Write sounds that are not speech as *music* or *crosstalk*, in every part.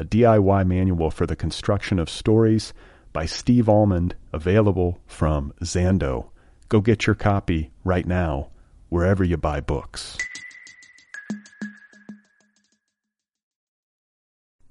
a DIY manual for the construction of stories by Steve Almond, available from Zando. Go get your copy right now, wherever you buy books.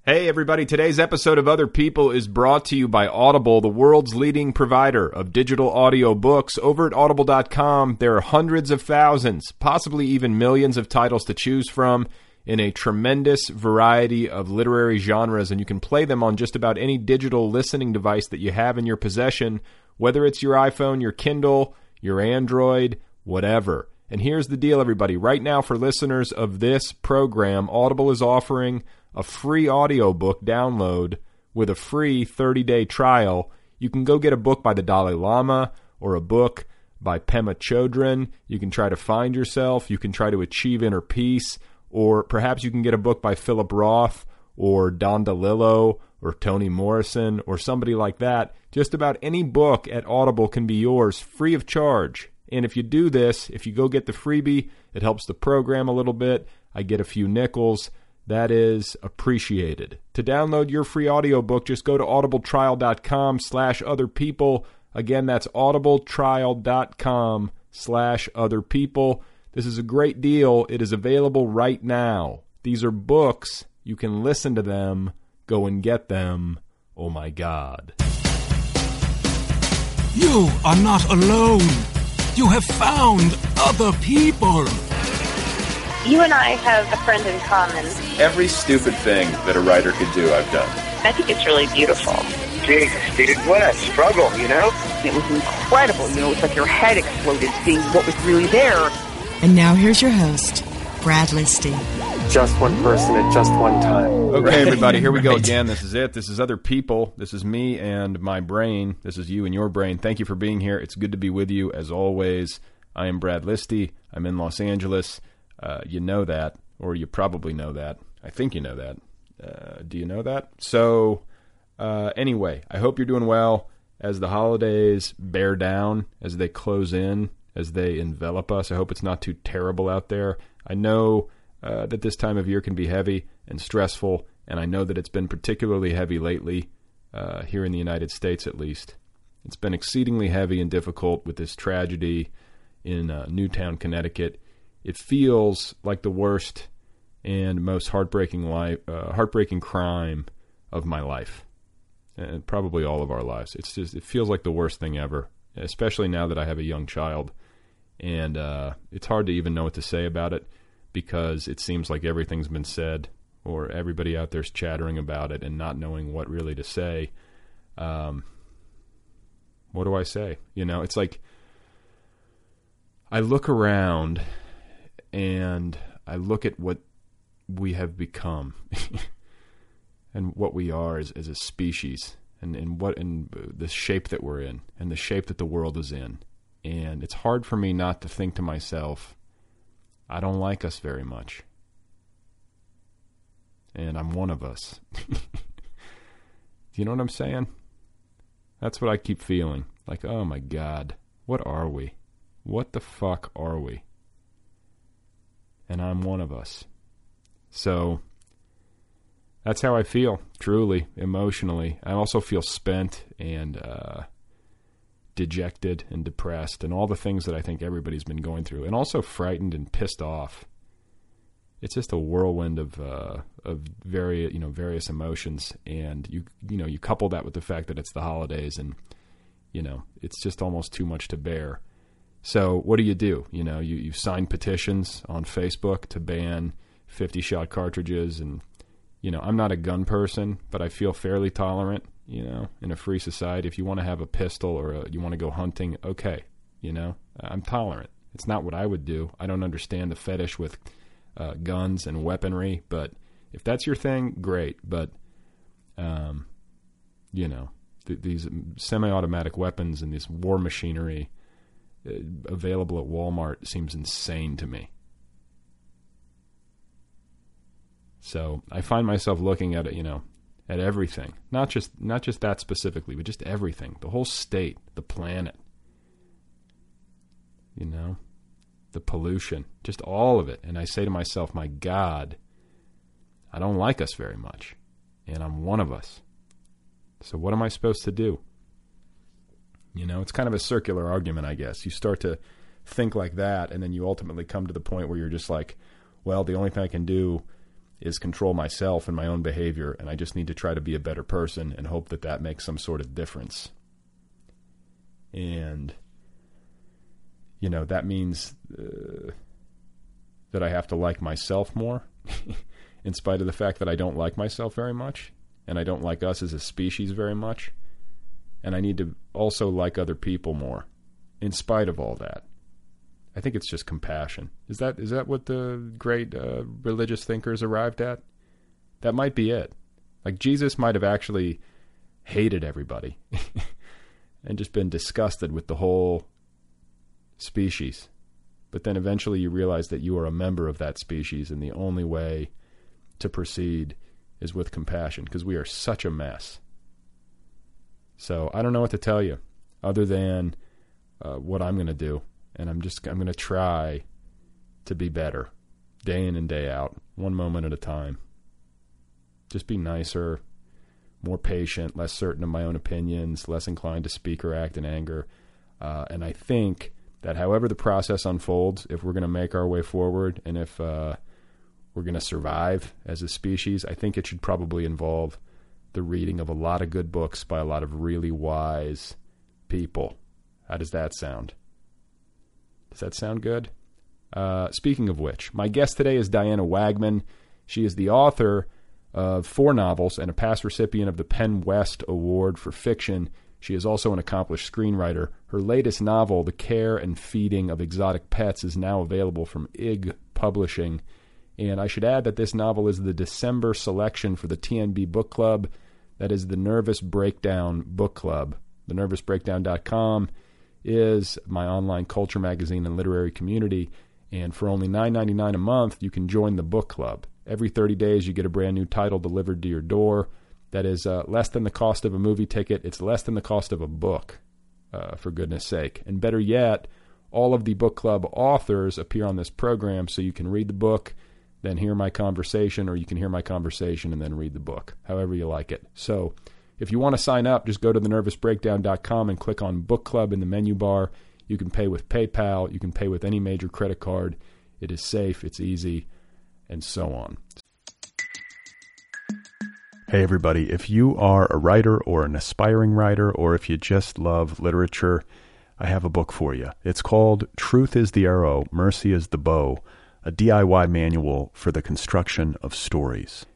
Hey, everybody. Today's episode of Other People is brought to you by Audible, the world's leading provider of digital audio books. Over at audible.com, there are hundreds of thousands, possibly even millions of titles to choose from in a tremendous variety of literary genres, and you can play them on just about any digital listening device that you have in your possession, whether it's your iPhone, your Kindle, your Android, whatever. And here's the deal, everybody. Right now, for listeners of this program, Audible is offering a free audiobook download with a free 30 day trial. You can go get a book by the Dalai Lama or a book by Pema Chodron. You can try to find yourself. You can try to achieve inner peace. Or perhaps you can get a book by Philip Roth or Don DeLillo or Toni Morrison or somebody like that. Just about any book at Audible can be yours free of charge. And if you do this, if you go get the freebie, it helps the program a little bit. I get a few nickels. That is appreciated. To download your free audiobook, just go to audibletrial.com slash other people. Again, that's audibletrial.com slash other people. This is a great deal. It is available right now. These are books. You can listen to them. Go and get them. Oh my God. You are not alone. You have found other people. You and I have a friend in common. Every stupid thing that a writer could do, I've done. I think it's really beautiful. Jesus, dude, what a struggle, you know? It was incredible. You know, it's like your head exploded seeing what was really there. And now here's your host, Brad Listi. Just one person at just one time. Okay, everybody, here we go again. This is it. This is other people. This is me and my brain. This is you and your brain. Thank you for being here. It's good to be with you as always. I am Brad Listi. I'm in Los Angeles. Uh, you know that, or you probably know that. I think you know that. Uh, do you know that? So, uh, anyway, I hope you're doing well as the holidays bear down, as they close in, as they envelop us. I hope it's not too terrible out there. I know uh, that this time of year can be heavy and stressful, and I know that it's been particularly heavy lately, uh, here in the United States at least. It's been exceedingly heavy and difficult with this tragedy in uh, Newtown, Connecticut. It feels like the worst and most heartbreaking life, uh, heartbreaking crime of my life, and probably all of our lives. It's just it feels like the worst thing ever, especially now that I have a young child, and uh, it's hard to even know what to say about it because it seems like everything's been said or everybody out there's chattering about it and not knowing what really to say. Um, what do I say? You know, it's like I look around and I look at what we have become *laughs* and what we are as, as a species and, and what and the shape that we're in and the shape that the world is in. And it's hard for me not to think to myself, I don't like us very much. And I'm one of us. Do *laughs* you know what I'm saying? That's what I keep feeling. Like, oh my God, what are we? What the fuck are we? And I'm one of us. So that's how I feel, truly, emotionally. I also feel spent and uh, dejected and depressed and all the things that I think everybody's been going through, and also frightened and pissed off. it's just a whirlwind of uh, of very you know various emotions, and you you know you couple that with the fact that it's the holidays, and you know it's just almost too much to bear. So what do you do? You know, you you sign petitions on Facebook to ban 50 shot cartridges, and you know I'm not a gun person, but I feel fairly tolerant. You know, in a free society, if you want to have a pistol or a, you want to go hunting, okay. You know, I'm tolerant. It's not what I would do. I don't understand the fetish with uh, guns and weaponry. But if that's your thing, great. But um, you know, th- these semi-automatic weapons and this war machinery uh, available at Walmart seems insane to me. So I find myself looking at it, you know, at everything, not just not just that specifically, but just everything, the whole state, the planet. You know, the pollution, just all of it. And I say to myself, my God, I don't like us very much. And I'm one of us. So what am I supposed to do? You know, it's kind of a circular argument, I guess. You start to think like that, and then you ultimately come to the point where you're just like, well, the only thing I can do is control myself and my own behavior, and I just need to try to be a better person and hope that that makes some sort of difference. And you know that means uh, that I have to like myself more, *laughs* in spite of the fact that I don't like myself very much, and I don't like us as a species very much, and I need to also like other people more, in spite of all that. I think it's just compassion. Is that is that what the great uh, religious thinkers arrived at? That might be it. Like Jesus might have actually hated everybody *laughs* and just been disgusted with the whole species. But then eventually you realize that you are a member of that species, and the only way to proceed is with compassion because we are such a mess. So I don't know what to tell you other than uh, what I'm going to do. And I'm just, I'm going to try to be better day in and day out, one moment at a time. Just be nicer, more patient, less certain of my own opinions, less inclined to speak or act in anger. Uh, and I think that however the process unfolds, if we're going to make our way forward and if uh, we're going to survive as a species, I think it should probably involve the reading of a lot of good books by a lot of really wise people. How does that sound? Does that sound good? Uh, speaking of which, my guest today is Diana Wagman. She is the author of four novels and a past recipient of the PEN West Award for Fiction. She is also an accomplished screenwriter. Her latest novel, The Care and Feeding of Exotic Pets, is now available from IG Publishing. And I should add that this novel is the December selection for the TNB Book Club. That is the Nervous Breakdown Book Club. TheNervousBreakdown.com is my online culture magazine and literary community. And for only $9.99 a month, you can join the book club. Every 30 days, you get a brand new title delivered to your door that is uh, less than the cost of a movie ticket. It's less than the cost of a book, uh, for goodness sake. And better yet, all of the book club authors appear on this program so you can read the book, then hear my conversation, or you can hear my conversation and then read the book, however you like it. So if you want to sign up, just go to thenervousbreakdown.com and click on book club in the menu bar. You can pay with PayPal, you can pay with any major credit card. It is safe, it's easy, and so on. Hey, everybody. If you are a writer or an aspiring writer, or if you just love literature, I have a book for you. It's called Truth is the Arrow, Mercy is the Bow, a DIY manual for the construction of stories.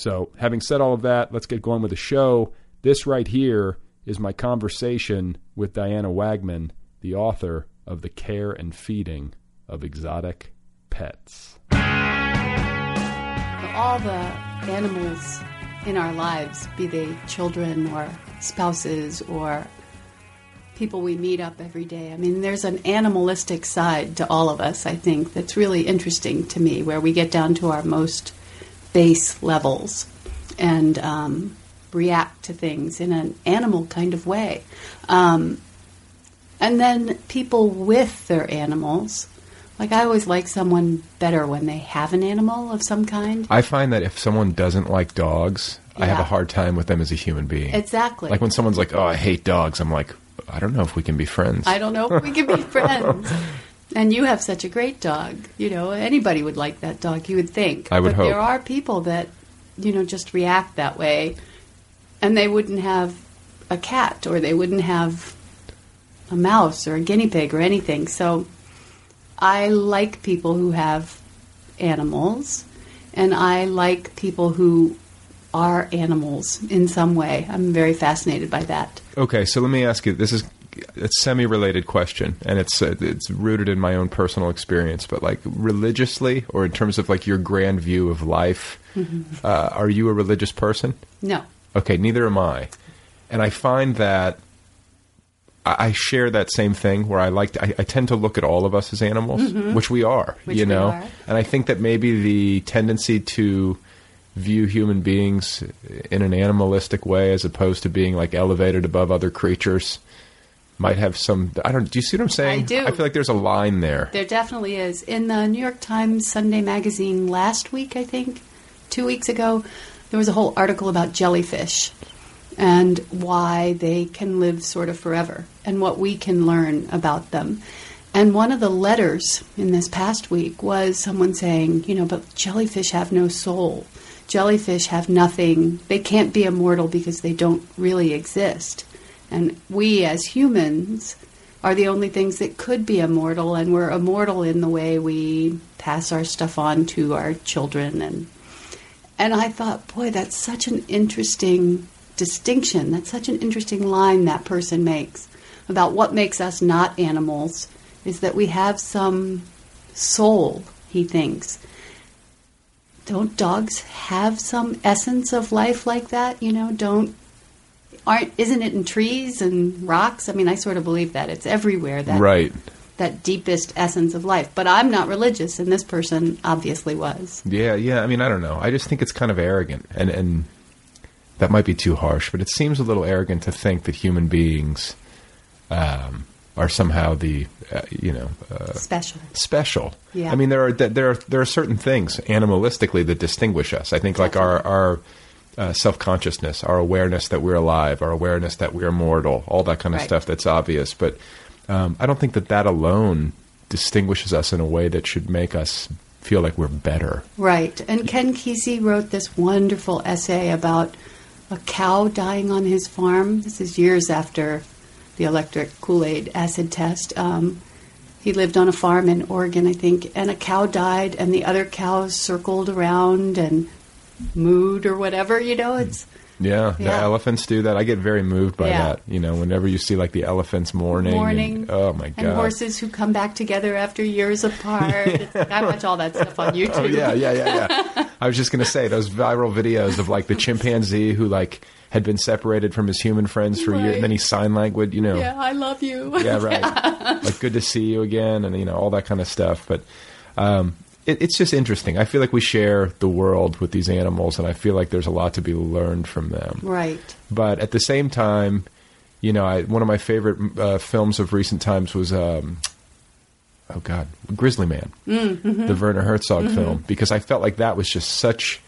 So, having said all of that, let's get going with the show. This right here is my conversation with Diana Wagman, the author of The Care and Feeding of Exotic Pets. All the animals in our lives, be they children or spouses or people we meet up every day. I mean, there's an animalistic side to all of us, I think, that's really interesting to me, where we get down to our most base levels and um, react to things in an animal kind of way. Um, and then people with their animals. Like, I always like someone better when they have an animal of some kind. I find that if someone doesn't like dogs, I have a hard time with them as a human being. Exactly. Like when someone's like, "Oh, I hate dogs," I'm like, "I don't know if we can be friends." I don't know if we can be *laughs* friends. And you have such a great dog. You know, anybody would like that dog, you would think. I would but hope. there are people that, you know, just react that way. And they wouldn't have a cat or they wouldn't have a mouse or a guinea pig or anything. So I like people who have animals. And I like people who are animals in some way. I'm very fascinated by that. Okay, so let me ask you. This is a semi-related question, and it's uh, it's rooted in my own personal experience. But like religiously, or in terms of like your grand view of life, uh, are you a religious person? No. Okay, neither am I. And I find that I I share that same thing where I like to, I, I tend to look at all of us as animals, Mhm. which we are, Which you know. are. And I think that maybe the tendency to view human beings in an animalistic way as opposed to being like elevated above other creatures might have some I don't do you see what I'm saying? I do. I feel like there's a line there. There definitely is. In the New York Times Sunday magazine last week, I think, two weeks ago, there was a whole article about jellyfish and why they can live sort of forever and what we can learn about them. And one of the letters in this past week was someone saying, you know, but jellyfish have no soul. Jellyfish have nothing. They can't be immortal because they don't really exist. And we as humans are the only things that could be immortal, and we're immortal in the way we pass our stuff on to our children. And and I thought, boy, that's such an interesting distinction. That's such an interesting line that person makes about what makes us not animals is that we have some soul. He thinks. Don't dogs have some essence of life like that? You know, don't aren't isn't it in trees and rocks? I mean, I sort of believe that it's everywhere that right. that deepest essence of life. But I'm not religious, and this person obviously was. Yeah, yeah. I mean, I don't know. I just think it's kind of arrogant, and and that might be too harsh, but it seems a little arrogant to think that human beings um, are somehow the uh, you know uh, Special. special. Yeah. I mean, there are there are there are certain things animalistically that distinguish us. I think like our our uh, self consciousness, our awareness that we're alive, our awareness that we're mortal, all that kind of Right. stuff. That's obvious, but um, I don't think that that alone distinguishes us in a way that should make us feel like we're better. Right. And Ken Kesey wrote this wonderful essay about a cow dying on his farm. This is years after the electric Kool Aid acid test. Um, he lived on a farm in Oregon, I think, and a cow died, and the other cows circled around and mooed or whatever. You know, it's Yeah, the Yeah. elephants do that. I get very moved by Yeah. that. You know, whenever you see like the elephants mourning, and- Mourning. oh my god, and horses who come back together after years apart. *laughs* It's I watch all that stuff on YouTube. Oh yeah, yeah, yeah, yeah. *laughs* I was just gonna say those viral videos of like the chimpanzee who like had been separated from his human friends for years, and then he sign language, you know. Yeah, I love you. Yeah, *laughs* right. like good to see you again, and you know all that kind of stuff. But um, it, it's just interesting. I feel like we share the world with these animals, and I feel like there's a lot to be learned from them. Right. But at the same time, you know, I, one of my favorite uh, films of recent times was, um, oh God, Grizzly Man, Mm, mhm. the Werner Herzog Mhm. film, because I felt like that was just such.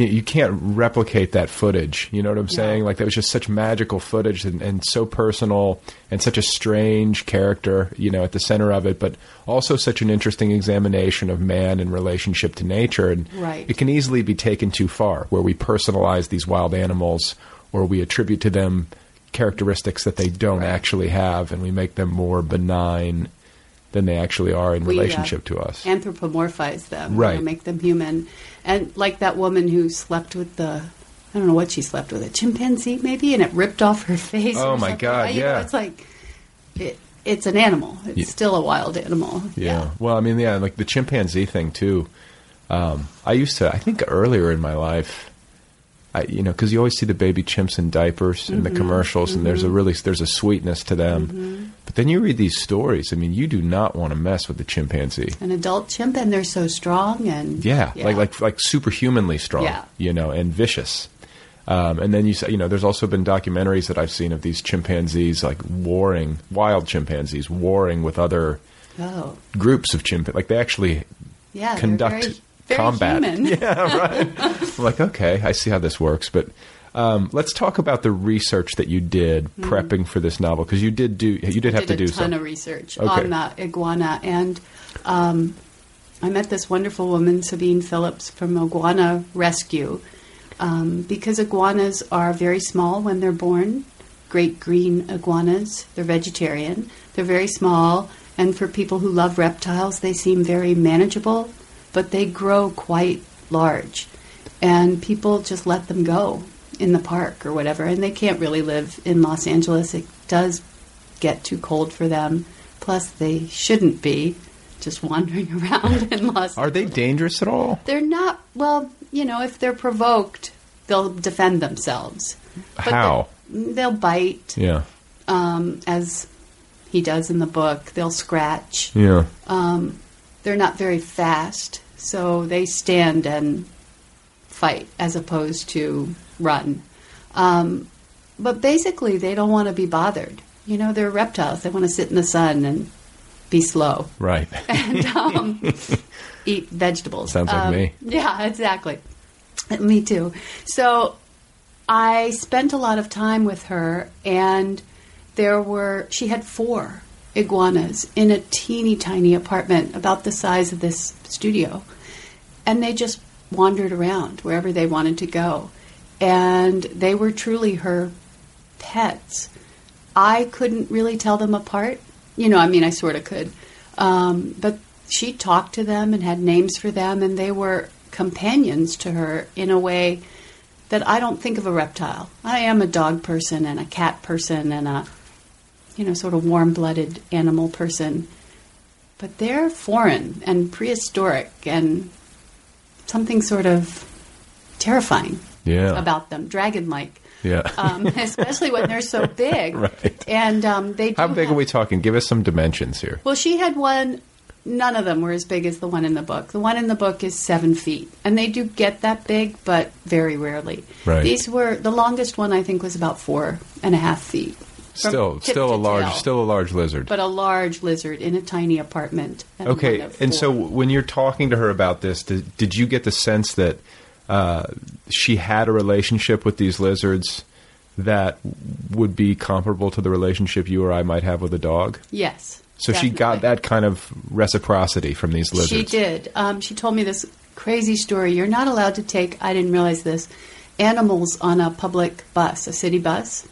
You, you can't replicate that footage. You know what I'm saying? Like that was just such magical footage and, and so personal and such a strange character, you know, at the center of it, but also such an interesting examination of man in relationship to nature. And Right. it can easily be taken too far, where we personalize these wild animals or we attribute to them characteristics that they don't actually have, and we make them more benign than they actually are in We, uh, relationship to us. Anthropomorphize them, you Right. know, make them human, and like that woman who slept with the. I don't know what she slept with, a chimpanzee maybe, and it ripped off her *laughs* face. Oh, my something. God, know, yeah. it's like it, it's an animal. It's Yeah. still a wild animal. Yeah. Well, I mean, yeah, like the chimpanzee thing too. Um, I used to, I think earlier in my life, I, you know, because you always see the baby chimps in diapers in the Mhm, commercials, and there's a mhm. really there's a sweetness to them. Mhm. But then you read these stories. I mean, you do not want to mess with the chimpanzee. An adult chimp, and they're so strong and Yeah, like like like superhumanly strong. Yeah. You know, and vicious. Um, and then you say, you know, there's also been documentaries that I've seen of these chimpanzees like warring, wild chimpanzees warring with other oh groups of chimpanzees. Like they actually yeah, conduct very, combat. human. *laughs* Yeah, right. Like, okay, I see how this works. But um, let's talk about the research that you did Mhm. prepping for this novel because you did do you did have did to a do ton some of research Okay. on the iguana, and um, I met this wonderful woman, Sabine Phillips, from Iguana Rescue, um, because iguanas are very small when they're born. Great green iguanas. They're vegetarian. They're very small, and for people who love reptiles, they seem very manageable, but they grow quite large, and people just let them go in the park or whatever, and they can't really live in Los Angeles. It does get too cold for them. Plus, they shouldn't be just *laughs* wandering around in Los. Are they dangerous at all? They're not. Well, you know, if they're provoked, they'll defend themselves. But How? they- They'll bite, Yeah. um, as he does in the book. They'll scratch. Yeah. Um, they're not very fast, so they stand and fight as opposed to run. Um, but basically, they don't want to be bothered. You know, they're reptiles. They want to sit in the sun and be slow Right. *laughs* and um, *laughs* eat vegetables. Sounds like Um, me. Yeah, exactly. *laughs* Me too. So I spent a lot of time with her, and there were, she had four iguanas in a teeny tiny apartment about the size of this studio. And they just wandered around wherever they wanted to go. And they were truly her pets. I couldn't really tell them apart. You know, I mean, I sort of could. Um, but she talked to them and had names for them, and they were companions to her in a way that I don't think of a reptile. I am a dog person and a cat person and a, you know, sort of warm blooded animal person. But they're foreign and prehistoric and something sort of terrifying Yeah. about them, dragon like Yeah. *laughs* um, especially when they're so big. *laughs* Right. And um, they How big have- are we talking? Give us some dimensions here. Well, she had one. None of them were as big as the one in the book. The one in the book is seven feet, and they do get that big, but very rarely. Right. These were the longest one. I think was about four and a half feet. Still, still a large, tail. still a large lizard. but a large lizard in a tiny apartment. Okay, and so when you're talking to her about this, did, did you get the sense that uh, she had a relationship with these lizards that would be comparable to the relationship you or I might have with a dog? yes. So she got that kind of reciprocity from these lizards. She did. Um, she told me this crazy story. You're not allowed to take, I didn't realize this, animals on a public bus, a city bus.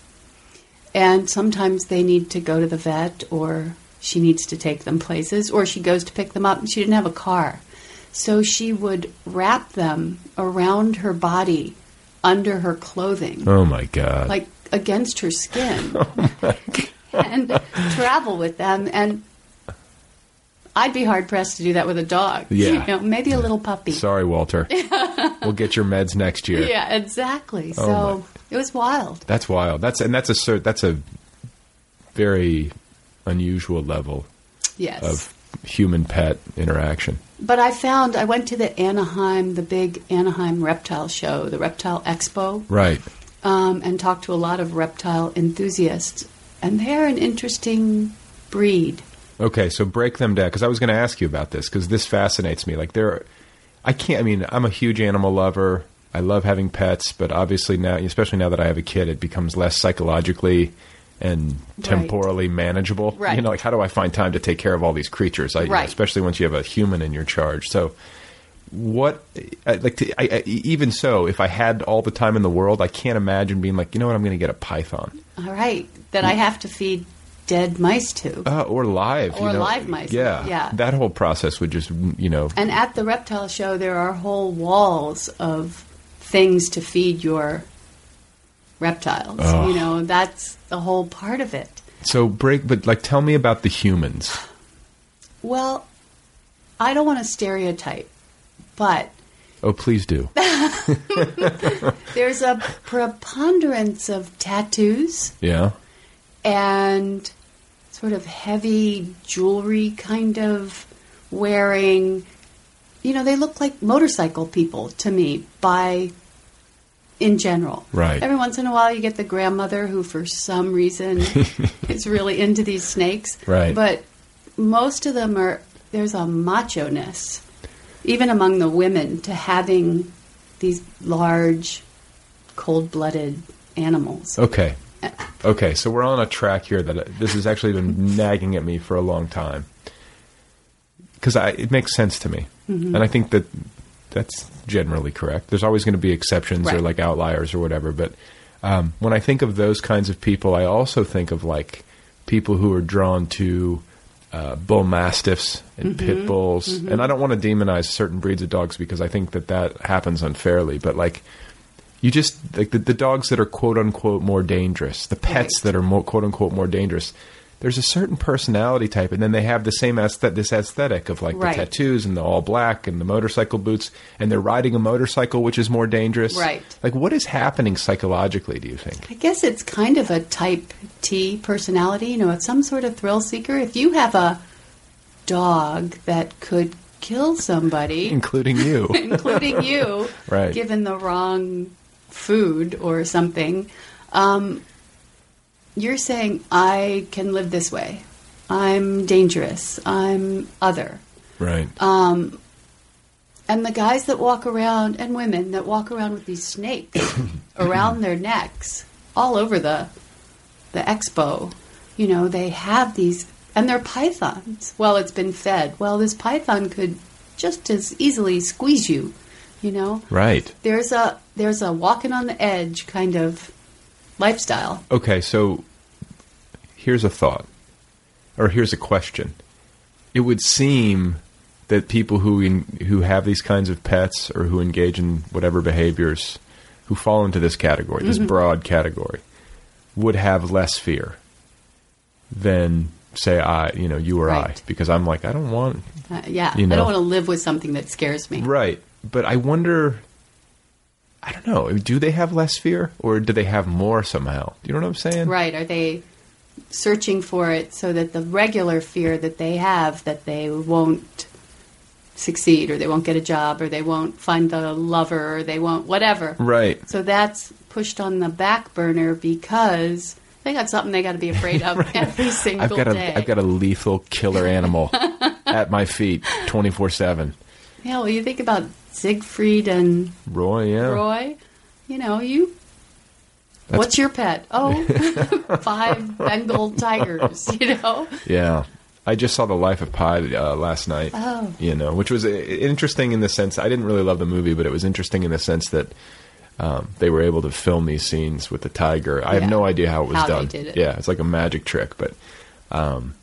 And sometimes they need to go to the vet or she needs to take them places or she goes to pick them up and she didn't have a car. So she would wrap them around her body under her clothing, Oh my god! like against her skin, *laughs* oh, and travel with them. And I'd be hard pressed to do that with a dog. *laughs* Yeah. You know, maybe a little puppy. Sorry, Walter. *laughs* we'll get your meds next year. Yeah, exactly. Oh, So it was wild. That's wild. That's and that's a cer- that's a very unusual level Yes. of human pet interaction. But I found I went to the Anaheim, the big Anaheim reptile show, the Reptile Expo, Right. um, and talked to a lot of reptile enthusiasts, and they're an interesting breed. Okay, so break them down because I was going to ask you about this because this fascinates me. Like there, I can't. I mean, I'm a huge animal lover. I love having pets, but obviously now, especially now that I have a kid, it becomes less psychologically and temporally manageable. Right. You know, like how do I find time to take care of all these creatures? I, Right. Especially once you have a human in your charge. So, what, like, to, I, I, even so, if I had all the time in the world, I can't imagine being like, you know what, I'm going to get a python All right, that I have to feed dead mice to. uh, or live, Or you know? live mice, Yeah, yeah. That whole process would just, you know, And at the reptile show, there are whole walls of things to feed your reptiles. Oh. You know, that's the whole part of it. so break. But like, tell me about the humans. Well, I don't want to stereotype, but Oh, please do. *laughs* there's a preponderance of tattoos Yeah. and sort of heavy jewelry kind of wearing. You know, they look like motorcycle people to me by in general. Right. Every once in a while you get the grandmother who for some reason *laughs* is really into these snakes. Right. But most of them are there's a macho ness even among the women to having these large cold blooded animals. Okay. *laughs* Okay, so we're on a track here that uh, this has actually been nagging at me for a long time. Because it makes sense to me. Mhm. And I think that that's generally correct. There's always going to be exceptions or like outliers or whatever. But um, when I think of those kinds of people, I also think of like people who are drawn to uh, bull mastiffs and Mhm. pit bulls. Mhm. And I don't want to demonize certain breeds of dogs because I think that that happens unfairly. But like, you just like the, the dogs that are quote unquote more dangerous, the pets that are more quote unquote more dangerous. There's a certain personality type, and then they have the same aesthet- this aesthetic of like Right. the tattoos and the all black and the motorcycle boots, and they're riding a motorcycle, which is more dangerous. Right. Like, what is happening psychologically? Do you think? I guess it's kind of a type T personality. You know, it's some sort of thrill seeker. If you have a dog that could kill somebody, *laughs* Including you. *laughs* including you, Right. given the wrong food or something, um, you're saying, I can live this way. I'm dangerous. I'm other. Right. Um, and the guys that walk around, and women that walk around with these snakes *coughs* around their necks, all over the the expo, you know, they have these, and they're pythons. Well, it's been fed. Well, this python could just as easily squeeze you, you know. Right. There's a there's a walking on the edge kind of lifestyle. Okay, so here's a thought, or here's a question. It would seem that people who in, who have these kinds of pets or who engage in whatever behaviors, who fall into this category, this Mhm. broad category, would have less fear than say I, you know, you or Right. I, because I'm like I don't want Uh, yeah, You I don't want to live with something that scares me. Right. But I wonder I don't know, do they have less fear or do they have more somehow? Do you know what I'm saying? Right. Are they searching for it so that the regular fear that they have that they won't succeed or they won't get a job or they won't find the lover or they won't whatever. Right. So that's pushed on the back burner because they got something they got to be afraid of *laughs* every single day. I've got a day. have got a lethal killer animal *laughs* at my feet 24/7. yeah, well, you think about Siegfried and Roy, yeah. Roy. You know, you. That's- What's your pet? Oh, *laughs* five Bengal tigers. You know. Yeah. I just saw The Life of Pi uh, last night. Oh. You know, which was uh, interesting in the sense I didn't really love the movie, but it was interesting in the sense that um, they were able to film these scenes with the tiger. I Yeah. have no idea how it was How they done. did it. Yeah, it's like a magic trick, but um,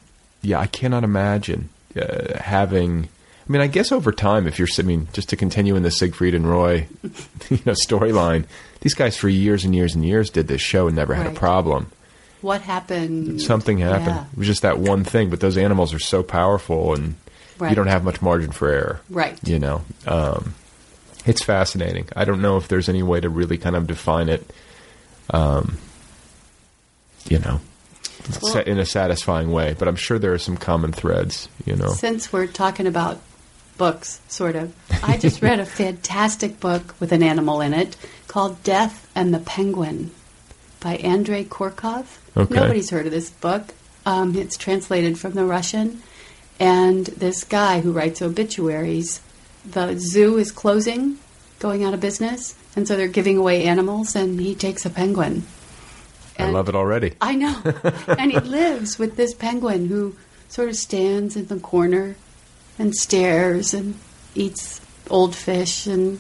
yeah, I cannot imagine uh, having. I mean, I guess over time, if you're, I mean, just to continue in the Siegfried and Roy, *laughs* you know, storyline, these guys for years and years and years did this show and never had Right. a problem. What happened? Something happened. Yeah. It was just that one thing. But those animals are so powerful, and you don't have much margin for error. Right. You know, um, it's fascinating. I don't know if there's any way to really kind of define it. Um, you know, Well- in a satisfying way. But I'm sure there are some common threads. You know. Since we're talking about books, sort of, I just read a fantastic book with an animal in it called Death and the Penguin by Andrei Kurkov. Okay. Nobody's heard of this book. Um, it's translated from the Russian. And this guy who writes obituaries, the zoo is closing, going out of business, and so they're giving away animals, and he takes a penguin. I love it already. I know. *laughs* and he lives with this penguin who sort of stands in the corner and stares and eats old fish and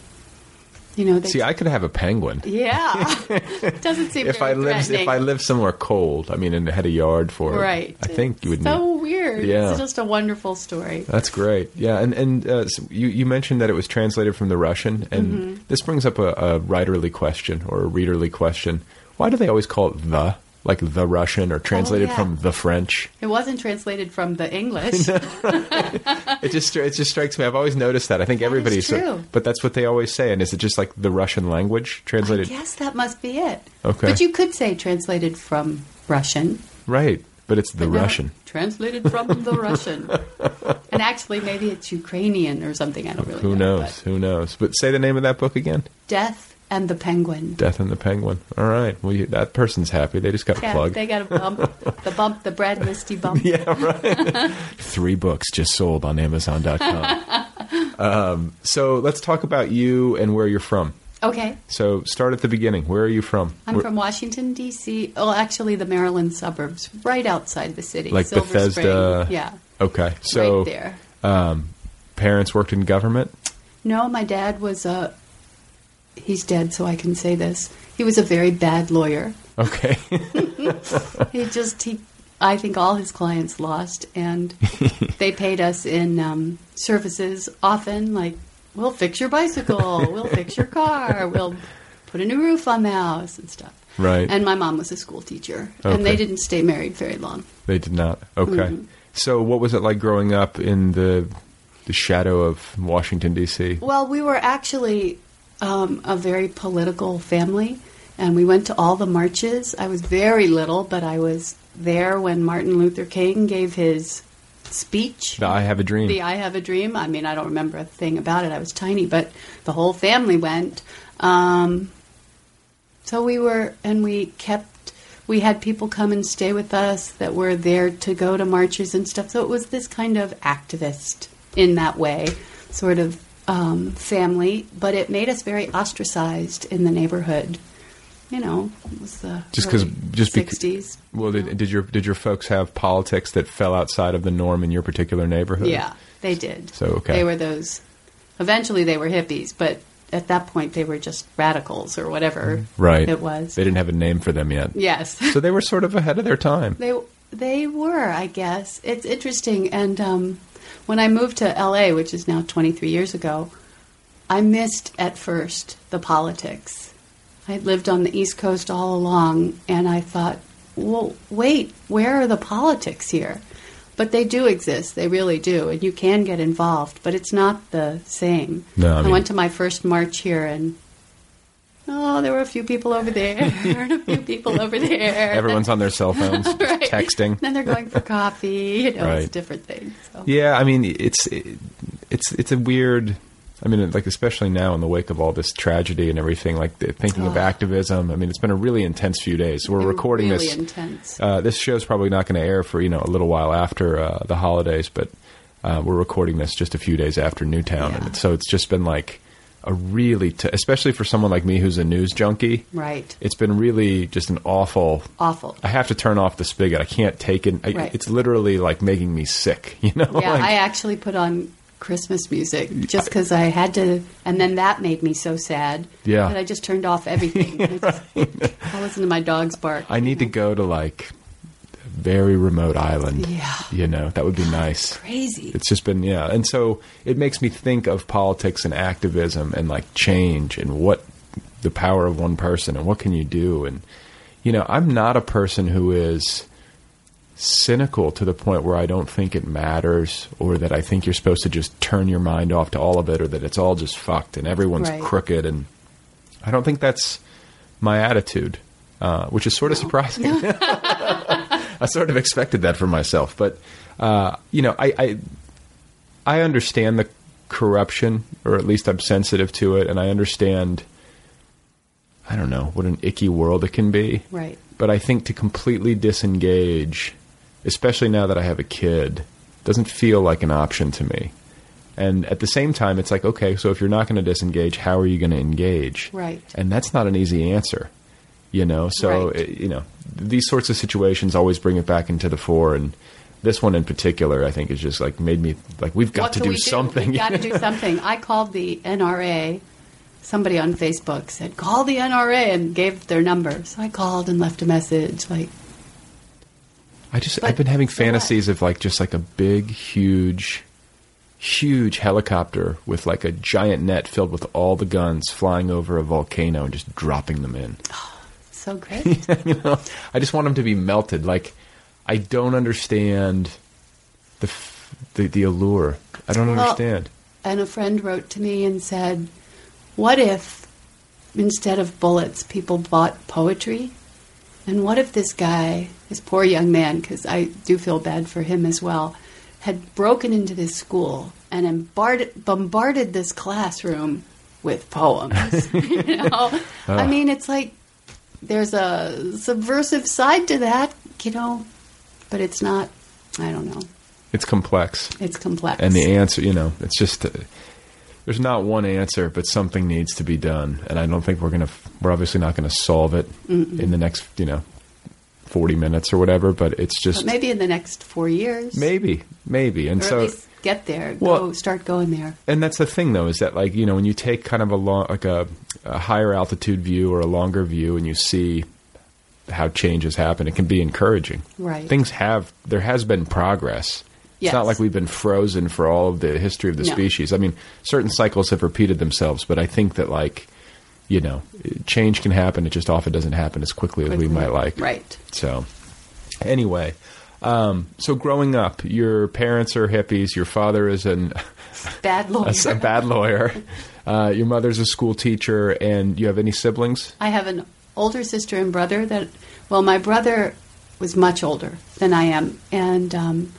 you know See, I could have a penguin. yeah *laughs* doesn't seem If I lived if. I lived somewhere cold, I mean, and had a yard for it, right I think you would so need. weird Yeah. it's just a wonderful story That's great. Yeah, and and uh, so you you mentioned that it was translated from the Russian, and Mhm. this brings up a, a writerly question or a readerly question. Why do they always call it the like the Russian or translated Oh, yeah. from the French? it wasn't translated from the english *laughs* It just it just strikes me. I've always noticed that. I think everybody's true. but that's what they always say. And is it just like the Russian language translated? yes that must be it Okay. but you could say translated from russian Right, but it's the But Russian. translated from the russian *laughs* and actually maybe it's ukrainian or something i don't really Who know Who knows? Who knows? But say the name of that book again. death and the penguin Death and the Penguin. All right. Well, you, that person's happy. They just got a yeah, plug. they got a bump the bump the Brad Listi bump *laughs* yeah, right. *laughs* Three books just sold on Amazon.com. *laughs* um, so let's talk about you and where you're from. okay So start at the beginning. Where are you from? I'm Where- from Washington D.C. Oh, actually, the Maryland suburbs, right outside the city, like Silver Bethesda. Spring. Yeah. Okay. So Right there. Um, parents worked in government. No, my dad was a. He's dead, so I can say this. He was a very bad lawyer. Okay. *laughs* He just he. I think all his clients lost, and *laughs* they paid us in um, services often, like we'll fix your bicycle, we'll fix your car, we'll put a new roof on the house and stuff. Right. And my mom was a school teacher, Okay. and they didn't stay married very long. They did not. Okay. Mhm. So what was it like growing up in the the shadow of Washington D.C.? Well, we were actually um, a very political family, and we went to all the marches. I was very little, but I was there when Martin Luther King gave his speech. The I Have a Dream. The I Have a Dream. I mean, I don't remember a thing about it. I was tiny, but the whole family went. Um, so we were, and we kept, we had people come and stay with us that were there to go to marches and stuff. So it was this kind of activist in that way, sort of um, family, but it made us very ostracized in the neighborhood. You know, it was the just because just bec- 60s. Well, did, did your did your folks have politics that fell outside of the norm in your particular neighborhood? Yeah, they did. So, okay. They were those. Eventually, they were hippies, but at that point, they were just radicals or whatever. Right. It was. They didn't have a name for them yet. Yes. *laughs* so they were sort of ahead of their time. They they were, I guess. It's interesting. And um, when I moved to L.A., which is now 23 years ago, I missed at first the politics. I had lived on the East Coast all along, and I thought, well, wait, where are the politics here? But they do exist. They really do, and you can get involved. But it's not the same. No, I mean- went to my first march here, and oh, there were a few people over there, *laughs* and a few people over there. Everyone's on their cell *laughs* phones, Right. texting. Then they're going for coffee. You know, Right. it's different things. So. Yeah, I mean, it's it's it's a weird. I mean, like especially now in the wake of all this tragedy and everything, like thinking of Oh. activism. I mean, it's been a really intense few days. We're Been recording really this. intense. Uh, this show's probably not going to air for you know a little while after uh, the holidays, but uh, we're recording this just a few days after Newtown, and so it's just been like a really, t- especially for someone like me who's a news junkie. Right. It's been really just an awful. Awful. I have to turn off the spigot. I can't take it. I, Right. It's literally like making me sick. *laughs* You know. Yeah, Like- I actually put on Christmas music just because I had to, and then that made me so sad Yeah. that I just turned off everything. *laughs* I, just, I listened to my dog's bark. I need to go to like very remote island. Yeah. You know, that would be nice. Crazy. It's just been yeah. And so it makes me think of politics and activism and like change and what the power of one person and what can you do and you know, I'm not a person who is cynical to the point where I don't think it matters or that I think you're supposed to just turn your mind off to all of it or that it's all just fucked and everyone's Right. crooked and I don't think that's my attitude, uh, which is sort of surprising. *laughs* *laughs* I sort of expected that for myself, but uh, you know, I, I I understand the corruption, or at least I'm sensitive to it, and I understand. I don't know what an icky world it can be, Right. but I think to completely disengage, especially now that I have a kid, doesn't feel like an option to me. And at the same time, it's like, okay, so if you're not going to disengage, how are you going to engage? Right. And that's not an easy answer, you know. So Right. it- you know, these sorts of situations always bring it back into the fore, and this one in particular, I think, is just like made me like we've got what to do we something. We've got to do *laughs* something. I called the NRA. Somebody on Facebook said, "Call the NRA," and gave their number. So I called and left a message. Like, I just I've been having so what? fantasies of like just like a big, huge, huge helicopter with like a giant net filled with all the guns flying over a volcano and just dropping them in. *gasps* *sighs* Oh, so great. *laughs* you know, I just want them to be melted. Like I don't understand the the, the allure. I don't Well, understand. and a friend wrote to me and said, "What if instead of bullets, people bought poetry? And what if this guy, this poor young man, because I do feel bad for him as well, had broken into this school and bombarded, bombarded this classroom with poems? *laughs* you know, *laughs* ah. I mean, it's like there's a subversive side to that, you know, but it's not. I don't know. It's complex. It's complex. And the answer, you know, it's just uh, there's not one answer, but something needs to be done, and I don't think we're gonna. We're obviously not gonna solve it Mm-mm. in the next, you know, forty minutes or whatever. But it's just But maybe in the next four years. maybe, maybe, and or so get there. Well- go start going there. and that's the thing though is that like you know when you take kind of a long like a, a higher altitude view or a longer view and you see how changes happen it can be encouraging Right. things have there has been progress it's not like we've been frozen for all of the history of the No. species i mean certain cycles have repeated themselves but i think that like you know change can happen it just often doesn't happen as quickly as we might like Right. so anyway um, so growing up your parents are hippies your father is an Bad *laughs* lawyer. a, a bad lawyer. Uh, your mother's a school teacher, and you have any siblings? I have an older sister and brother that, well, my brother was much older than I am, and um,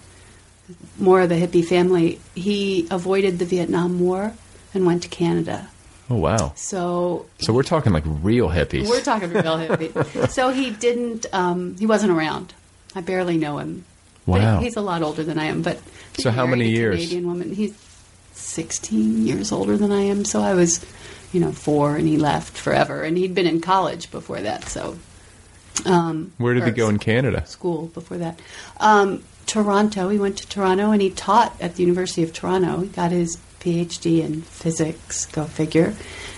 more of a hippie family. He avoided the Vietnam War and went to Canada. Oh wow! So So we're talking like real hippies. We're talking real hippies. *laughs* so he didn't. Um, he wasn't around. I barely know him. But Wow. he's a lot older than I am. But So how many years? Canadian woman. He's sixteen years older than I am. So I was, you know, four, and he left forever. And he'd been in college before that. So. Um, Where did he go in Canada? School before that. Um, Toronto. He went to Toronto and he taught at the University of Toronto. He got his PhD in physics, go figure.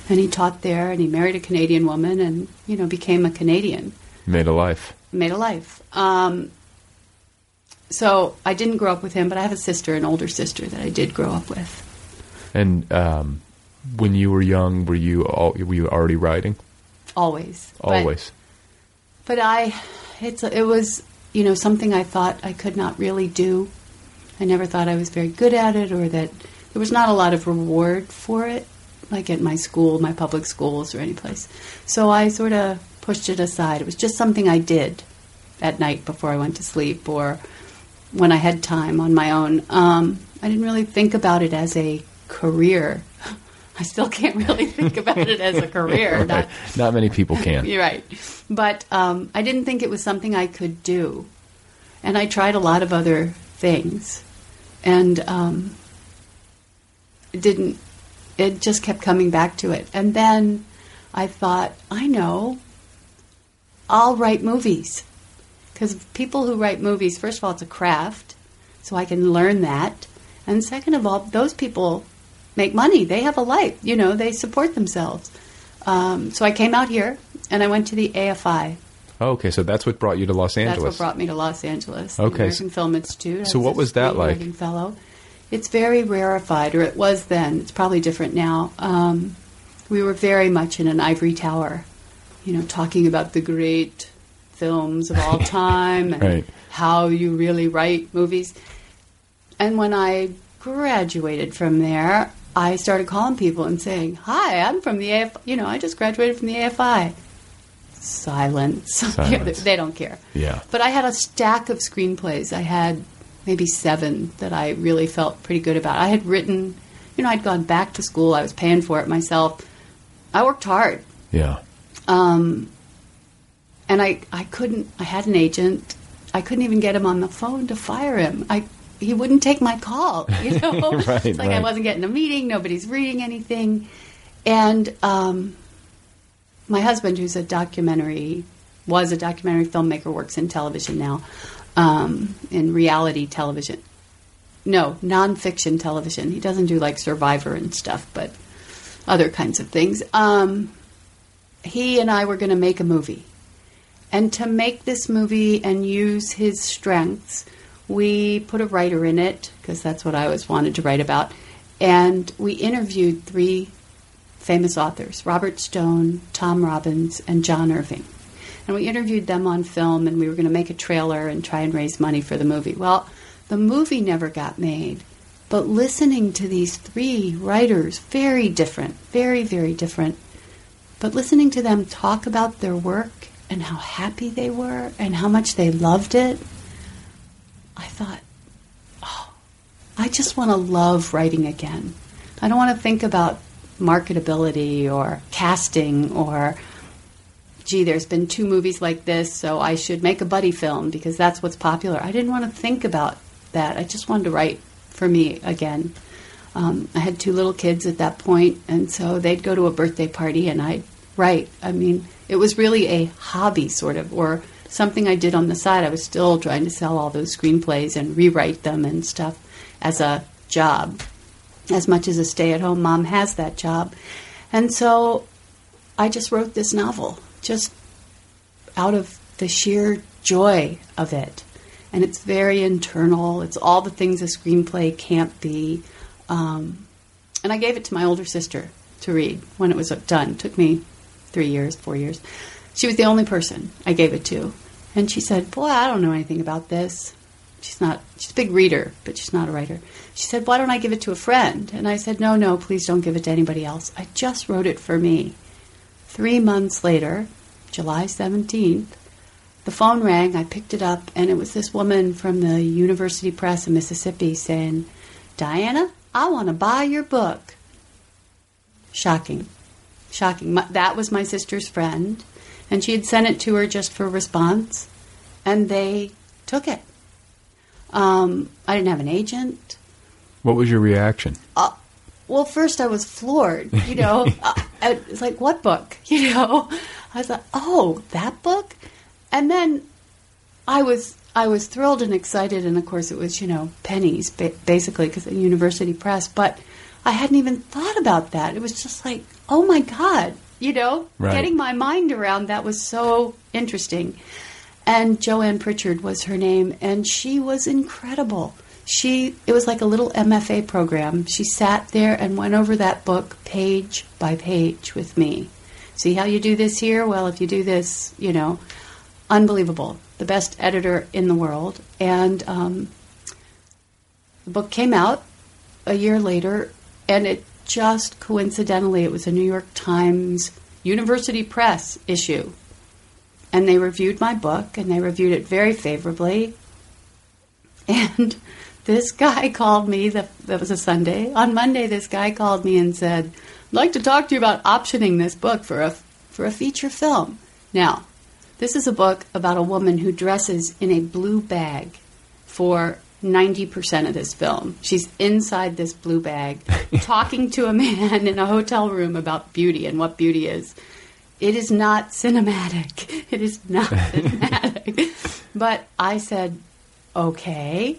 And he taught there and he married a Canadian woman and, you know, became a Canadian, Made a life. Made a life. Um, so I didn't grow up with him, but I have a sister, an older sister that I did grow up with. And um, when you were young, were you all, were you already writing? Always. But- Always. But I, it's it was you know something I thought I could not really do. I never thought I was very good at it, or that there was not a lot of reward for it, like at my school, my public schools, or any place. So I sort of pushed it aside. It was just something I did at night before I went to sleep, or when I had time on my own. Um, I didn't really think about it as a career. *laughs* I still can't really *laughs* think about it as a career. Right. Not, Not many people can. you're *laughs* right. But um, I didn't think it was something I could do. And I tried a lot of other things. And um, it didn't, it just kept coming back to it. And then I thought, I know, I'll write movies. Because people who write movies, first of all, it's a craft, so I can learn that. And second of all, those people make money. They have a life. You know, they support themselves. Um, so I came out here and I went to the AFI. Oh, okay, so that's what brought you to Los Angeles. That's what brought me to Los Angeles. Okay, American Film Institute. So what was that like? Fellow. It's very rarefied, or it was then. It's probably different now. Um, we were very much in an ivory tower, you know, talking about the great films of all *laughs* time and Right. how you really write movies. And when I graduated from there, I started calling people and saying, "Hi, I'm from the AFI. You know, I just graduated from the AFI." Silence. *laughs* Silence. they don't care. Yeah. But I had a stack of screenplays. I had maybe seven that I really felt pretty good about. I had written, you know, I'd gone back to school. I was paying for it myself. I worked hard. Yeah. Um, and I, I couldn't, I had an agent. I couldn't even get him on the phone to fire him. I he wouldn't take my call. *laughs* You know, *laughs* Right, it's like I wasn't getting a meeting. Nobody's reading anything, and um, my husband, who's a documentary, was a documentary filmmaker, works in television now, um, in reality television. No, nonfiction television. He doesn't do like Survivor and stuff, but other kinds of things. Um, he and I were going to make a movie. And to make this movie and use his strengths, we put a writer in it, because that's what I always wanted to write about. And we interviewed three famous authors Robert Stone, Tom Robbins, and John Irving. And we interviewed them on film, and we were going to make a trailer and try and raise money for the movie. Well, the movie never got made. But listening to these three writers, very different, very, very different, but listening to them talk about their work and how happy they were and how much they loved it, I thought, oh, I just want to love writing again. I don't want to think about marketability or casting or, gee, there's been two movies like this, so I should make a buddy film because that's what's popular. I didn't want to think about that. I just wanted to write for me again. Um, I had two little kids at that point, and so they'd go to a birthday party and I'd write. I mean, it was really a hobby, sort of, or something I did on the side. I was still trying to sell all those screenplays and rewrite them and stuff as a job, as much as a stay at home mom has that job. And so I just wrote this novel, just out of the sheer joy of it. And it's very internal. It's all the things a screenplay can't be. Um, and I gave it to my older sister to read when it was done. It took me three years, four years. She was the only person I gave it to. And she said, Boy, I don't know anything about this. She's not, she's a big reader, but she's not a writer. She said, Why don't I give it to a friend? And I said, No, no, please don't give it to anybody else. I just wrote it for me. Three months later, July 17th, the phone rang. I picked it up, and it was this woman from the University Press in Mississippi saying, Diana, I want to buy your book. Shocking. Shocking. My, that was my sister's friend, and she had sent it to her just for response, and they took it. Um, I didn't have an agent. What was your reaction? Uh, well, first I was floored. You know, *laughs* uh, it's like what book? *laughs* You know, I thought, oh, that book, and then I was I was thrilled and excited, and of course it was you know pennies ba- basically because the University Press, but I hadn't even thought about that. It was just like, oh my god, you know, Right. getting my mind around that was so interesting. And Joanne Pritchard was her name, and she was incredible. She it was like a little MFA program. She sat there and went over that book page by page with me. See how you do this here? Well, if you do this, you know, unbelievable. The best editor in the world, and um, the book came out a year later, and it just coincidentally it was a New York Times University Press issue and they reviewed my book and they reviewed it very favorably. And *laughs* this guy called me, that, that was a Sunday. On Monday, this guy called me and said, I'd like to talk to you about optioning this book for a, for a feature film. Now, this is a book about a woman who dresses in a blue bag for 90% of this film. She's inside this blue bag *laughs* talking to a man in a hotel room about beauty and what beauty is. It is not cinematic. *laughs* It is not *laughs* cinematic. But I said, okay.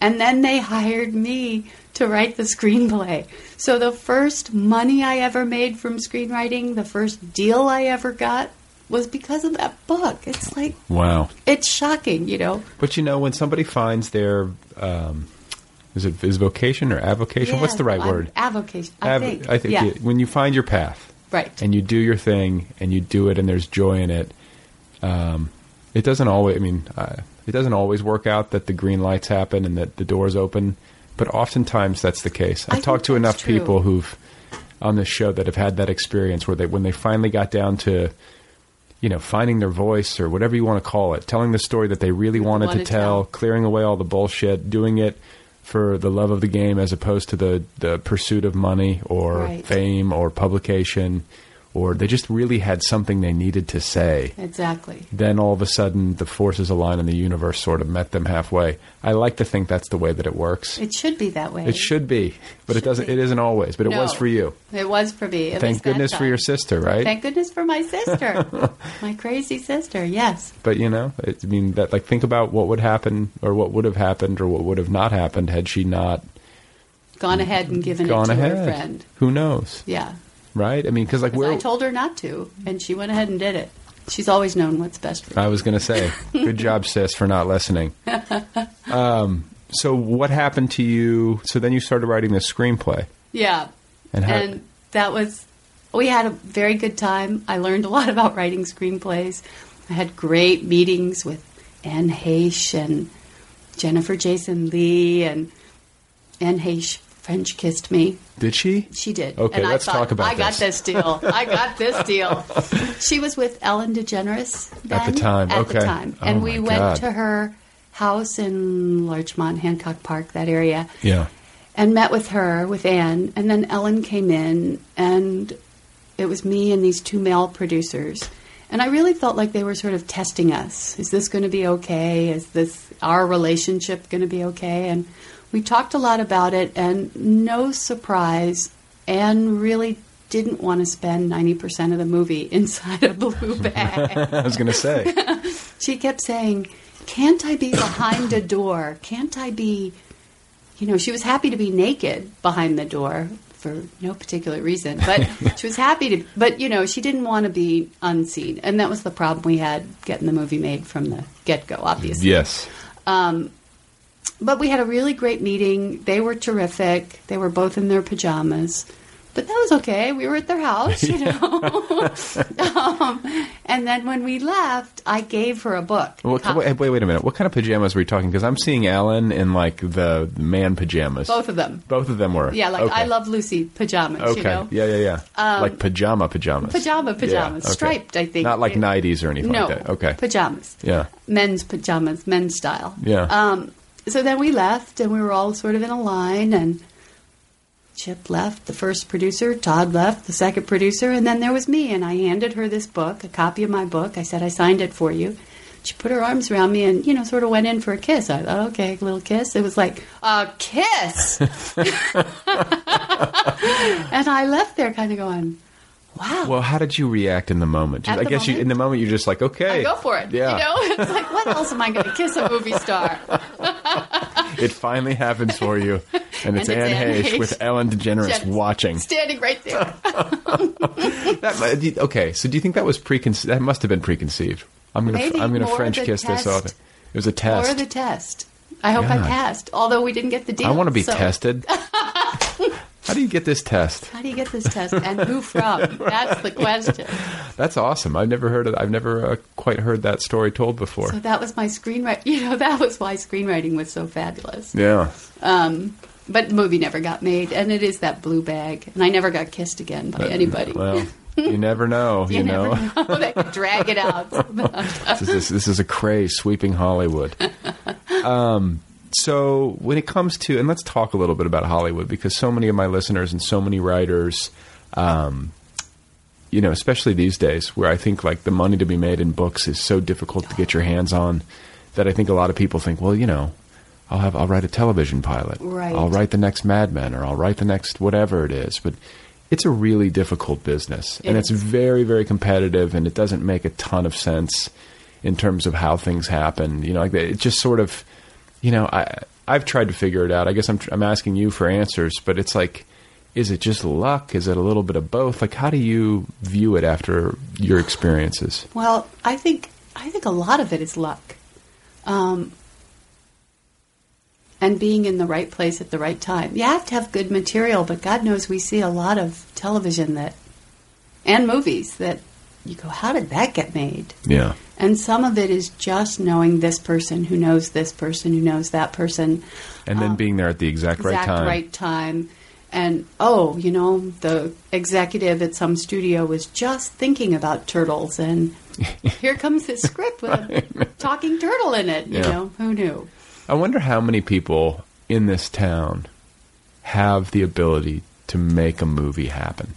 And then they hired me to write the screenplay. So the first money I ever made from screenwriting, the first deal I ever got, was because of that book. It's like, Wow. it's shocking, you know? But you know, when somebody finds their, um, is it is vocation or avocation? What's the right I'm- word? Avocation, I Av- think. I think yeah. you- when you find your path, Right. and you do your thing, and you do it, and there's joy in it. Um, it doesn't always. I mean, uh, it doesn't always work out that the green lights happen and that the doors open, but oftentimes that's the case. I I've talked to enough true. people who've on this show that have had that experience where they when they finally got down to you know finding their voice or whatever you want to call it telling the story that they really wanted wanna to tell, tell. clearing away all the bullshit doing it for the love of the game as opposed to the the pursuit of money or Right. fame or publication or they just really had something they needed to say. Exactly. Then all of a sudden, the forces align and the universe sort of met them halfway. I like to think that's the way that it works. It should be that way. It should be, but it doesn't. It isn't always. But it was for you. It was for me. at Thank goodness for your sister, right? Thank goodness for my sister, *laughs* my crazy sister. Yes. But you know, it, I mean, that like think about what would happen, or what would have happened, or what would have not happened had she not Gone ahead and given gone it to ahead. her friend. Who knows, Yeah. Right? I mean, because like we're. I told her not to, and she went ahead and did it. She's always known what's best for I was going to say, good job, sis, for not listening. *laughs* Um, so what happened to you? So then you started writing this screenplay. Yeah. And how- and that was, we had a very good time. I learned a lot *laughs* about writing screenplays. I had great meetings with Anne Heche and Jennifer Jason Leigh, and Anne Heche French kissed me. Did she? She did. Okay, and let's I thought, talk about I got this. this deal. I got this *laughs* deal. She was with Ellen DeGeneres then, At the time, At okay. the time, Oh, and my we went God. to her house in Larchmont, Hancock Park, that area, Yeah. and met with her with Anne. And then Ellen came in, and it was me and these two male producers. And I really felt like they were sort of testing us. Is this going to be okay? Is this our relationship going to be okay? And we talked a lot about it, and no surprise, Anne really didn't want to spend 90% of the movie *laughs* inside a blue *laughs* bag. I was going to say. *laughs* she kept saying, Can't I be behind a door? Can't I be. You know, she was happy to be naked behind the door for no particular reason, but she was happy to. But, you know, she didn't want to be unseen. And that was the problem we had getting the movie made from the get go, obviously. yes. Um, but we had a really great meeting. They were terrific. They were both in their pajamas. But that was okay. We were at their house, you *laughs* know. um, and then when we left, I gave her a book. What, wait, wait, wait a minute. What kind of pajamas were you talking? Because I'm seeing Ellen in like the man pajamas. Both of them. Both of them were. Yeah, like Okay. I Love Lucy pajamas, Okay. you know. Yeah, yeah, yeah. Um, like pajama pajamas. Pajama pajamas, Yeah, okay. striped, I think. Not like It- nighties or anything no, like that. Okay. pajamas. Yeah. Men's pajamas, men's style. Yeah. Um, so then we left, and we were all sort of in a line, and Chip left, the first producer, Todd left, the second producer, and then there was me, and I handed her this book, a copy of my book. I said, I signed it for you. She put her arms around me and, you know, sort of went in for a kiss. I thought, okay, a little kiss. It was like, a kiss! *laughs* *laughs* and I left there kind of going, wow. Well, how did you react in the moment? At I the guess you in the moment you're just like, okay, I go for it. Yeah. You know, *laughs* it's like, what else am I going to kiss a movie star? *laughs* it finally happens for you, *laughs* and it's And Anne it's Anne Heche. with Ellen DeGeneres watching. Standing right there. That, okay, so do you think that was preconceived? That must have been preconceived. I'm gonna Maybe I'm gonna French kiss this test. author. It was a test. Or the test. I hope I passed, although we didn't get the deal. I want to be so- tested. How do you get this test? How do you get this test, and who from? *laughs* That's the question. That's awesome. I've never heard of. I've never uh, quite heard that story told before. So that was my screenwriting. *laughs* You know, that was why screenwriting was so fabulous. yeah. Um, but the movie never got made, and it is that blue bag, and I never got kissed again by anybody. Well, *laughs* you never know. You, you know. never know. they could drag it out. this, is, this is a craze sweeping Hollywood. Um, so when it comes to, and let's talk a little bit about Hollywood because so many of my listeners and so many writers, um, you know, especially these days where I think like the money to be made in books is so difficult to get your hands on that I think a lot of people think, well, you know, I'll have I'll write a television pilot, Right. I'll write the next Mad Men, or I'll write the next whatever it is, but. It's a really difficult business, and It it's is. very, very competitive, and it doesn't make a ton of sense in terms of how things happen. You know, like it just sort of, you know, I I've tried to figure it out. I guess I'm I'm asking you for answers, but it's like, is it just luck? Is it a little bit of both? Like, how do you view it after your experiences? Well, I think I think a lot of it is luck, um, and being in the right place at the right time. You have to have good material, but God knows we see a lot of television that and movies that you go, how did that get made? Yeah, And some of it is just knowing this person who knows this person who knows that person and then um, being there at the exact, right time. right time. And oh, you know, the executive at some studio was just thinking about turtles, and *laughs* here comes this script with a talking turtle in it. You Yeah. know, who knew? I wonder how many people in this town have the ability to make a movie happen.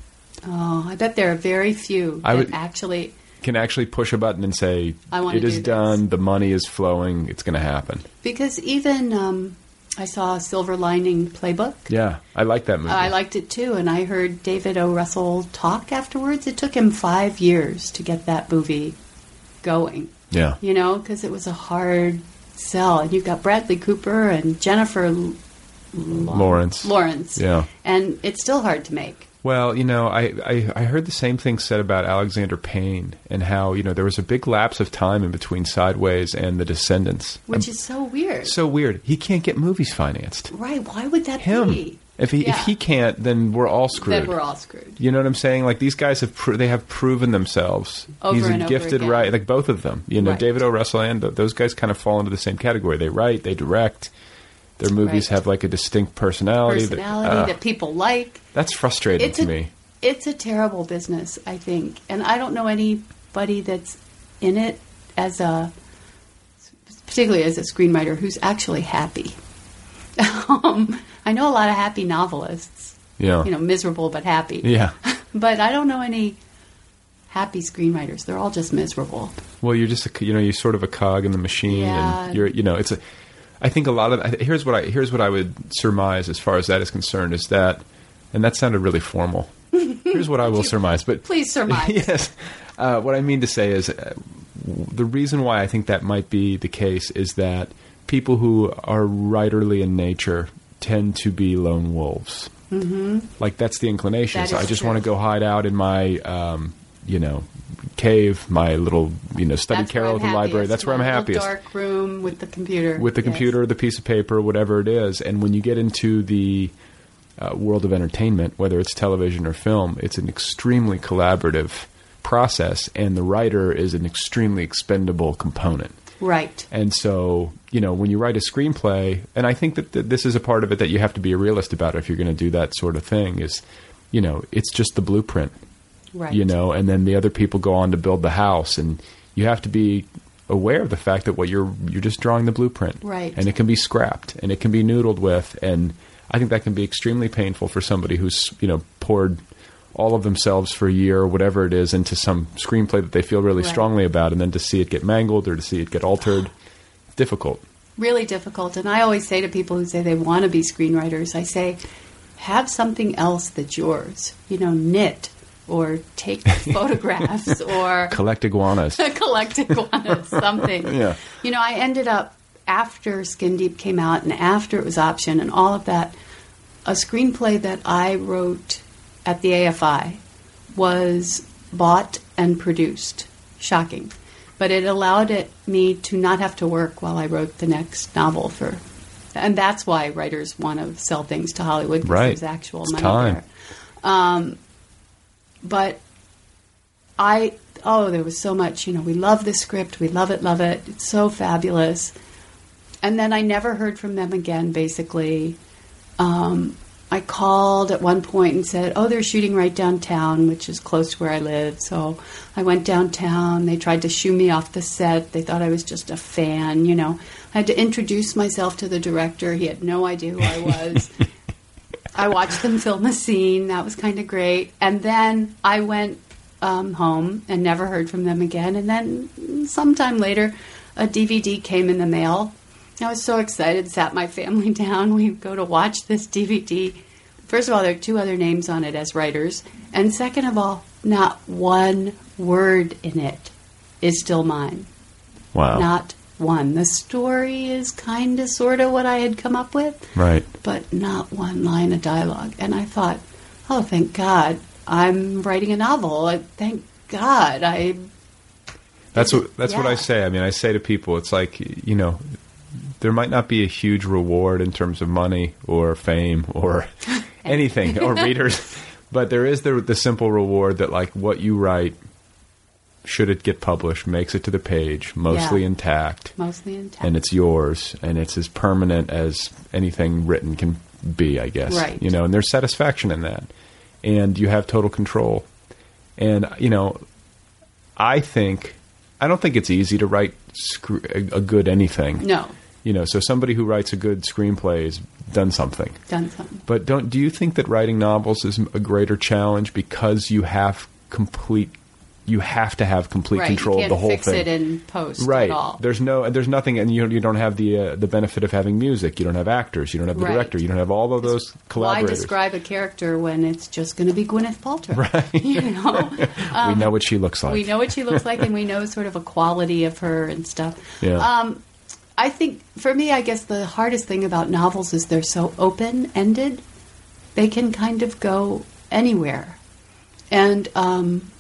Oh, I bet there are very few I would- actually. can actually push a button and say, I wanna "It is do this." done. The money is flowing. It's going to happen." Because even um, I saw Silver Lining Playbook. Yeah, I like that movie. I liked it too, and I heard David O. Russell talk afterwards. It took him five years to get that movie going. yeah, You know, because it was a hard sell, and you've got Bradley Cooper and Jennifer Lawrence. Lawrence, Yeah. and it's still hard to make. Well, you know, I, I, I heard the same thing said about Alexander Payne and how, you know, there was a big lapse of time in between Sideways and The Descendants. Which is so weird. so weird. He can't get movies financed. right. Why would that Him. be? If he Yeah. if he can't, then we're all screwed. Then we're all screwed. You know what I'm saying? Like these guys have pro- they have proven themselves. Over He's a gifted right, like both of them. You know, Right. David O. Russell and th- those guys kind of fall into the same category. They write, they direct. Their movies Right. have like a distinct personality. Personality that, uh, that people like. That's frustrating It's to a, me. It's a terrible business, I think, and I don't know anybody that's in it as a, particularly as a screenwriter, who's actually happy. *laughs* um, I know a lot of happy novelists. Yeah. You know, miserable but happy. Yeah. *laughs* But I don't know any happy screenwriters. They're all just miserable. Well, you're just a, you know you're sort of a cog in the machine, Yeah. and you're you know it's a. I think a lot of here's what I here's what I would surmise as far as that is concerned is that, and that sounded really formal. Here's what I will *laughs* surmise, but Please surmise. *laughs* yes, uh, what I mean to say is uh, the reason why I think that might be the case is that people who are writerly in nature tend to be lone wolves. Mm-hmm. Like that's the inclination. That so I just true. want to go hide out in my, um, you know, cave, my little, you know, study That's carrel I'm at the library. happiest. That's where I'm My happiest. Dark room with the computer. With the Yes. computer, the piece of paper, whatever it is. And when you get into the uh, world of entertainment, whether it's television or film, it's an extremely collaborative process, and the writer is an extremely expendable component. Right. And so, you know, when you write a screenplay, and I think that th- this is a part of it that you have to be a realist about if you're going to do that sort of thing, is, you know, it's just the blueprint, Right. you know, and then the other people go on to build the house, and you have to be aware of the fact that what you're you're just drawing the blueprint, Right. And it can be scrapped, and it can be noodled with, and I think that can be extremely painful for somebody who's you know poured all of themselves for a year or whatever it is into some screenplay that they feel really Right. strongly about, and then to see it get mangled or to see it get altered, *sighs* difficult. really difficult. And I always say to people who say they want to be screenwriters, I say, have something else that's yours. You know, knit or take *laughs* photographs or Collect iguanas. *laughs* collect iguanas, something. *laughs* Yeah. You know, I ended up after Skin Deep came out and after it was option and all of that, a screenplay that I wrote at the AFI was bought and produced. Shocking. But it allowed it me to not have to work while I wrote the next novel for and that's why writers want to sell things to Hollywood because Right. there's actual It's money time. there. Um, but I oh, there was so much. You know, we love the script, we love it, love it. It's so fabulous. And then I never heard from them again. Basically, um, I called at one point and said, "Oh, they're shooting right downtown, which is close to where I live." So I went downtown. They tried to shoo me off the set. They thought I was just a fan. You know, I had to introduce myself to the director. He had no idea who I was. *laughs* I watched them film a scene. That was kind of great. And then I went um, home and never heard from them again. And then sometime later, a DVD came in the mail. I was so excited, sat my family *laughs* down. We go to watch this DVD. First of all, there are two other names on it as writers. And second of all, not one word in it is still mine. Wow. Not one. The story is kind of, sort of what I had come up with right. but not one line of dialogue. And I thought, oh, thank God, I'm writing a novel. Thank God, I. That's what that's what I say. I mean, I say to people, it's like you know, there might not be a huge reward in terms of money or fame or *laughs* anything or *laughs* readers, but there is the the simple reward that like what you write, should it get published, makes it to the page, mostly Yeah. intact, Mostly intact. and it's yours, and it's as permanent as anything written can be, I guess. Right. You know, and there's satisfaction in that, and you have total control. And you know, I think I don't think it's easy to write a good anything. No. You know, so somebody who writes a good screenplay has done something. Done something. But don't do you think that writing novels is a greater challenge because you have complete you have to have complete right. control of the whole fix thing. it in post right. at all. There's no there's nothing and you you don't have the uh, the benefit of having music. You don't have actors, you don't have the Right. director, you don't have all of those Why describe a character when it's just going to be Gwyneth Paltrow? *laughs* Right. *laughs* You know, *laughs* we know what she looks like. we know what she looks like, and we know sort of a quality of her and stuff. Yeah. Um, I think for me, I guess the hardest thing about novels is they're so open ended. They can kind of go anywhere. And um,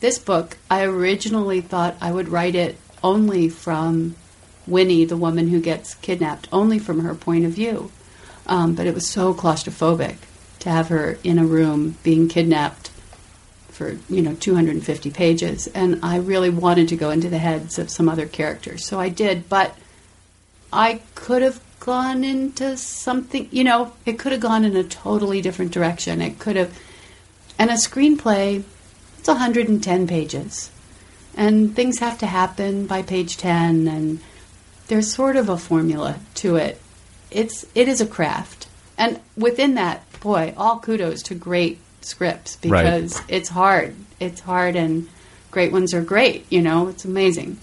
this book, I originally thought I would write it only from Winnie, the woman who gets kidnapped, only from her point of view. Um, but it was so claustrophobic to have her in a room being kidnapped for you know 250 pages, and I really wanted to go into the heads of some other characters, so I did. But I could have gone into something, you know, it could have gone in a totally different direction. It could have, and a screenplay, it's 110 pages, and things have to happen by page 10, and there's sort of a formula to it. It's it is a craft, and within that, boy, all kudos to great scripts Right. because it's hard. It's hard, and great ones are great. You know, it's amazing.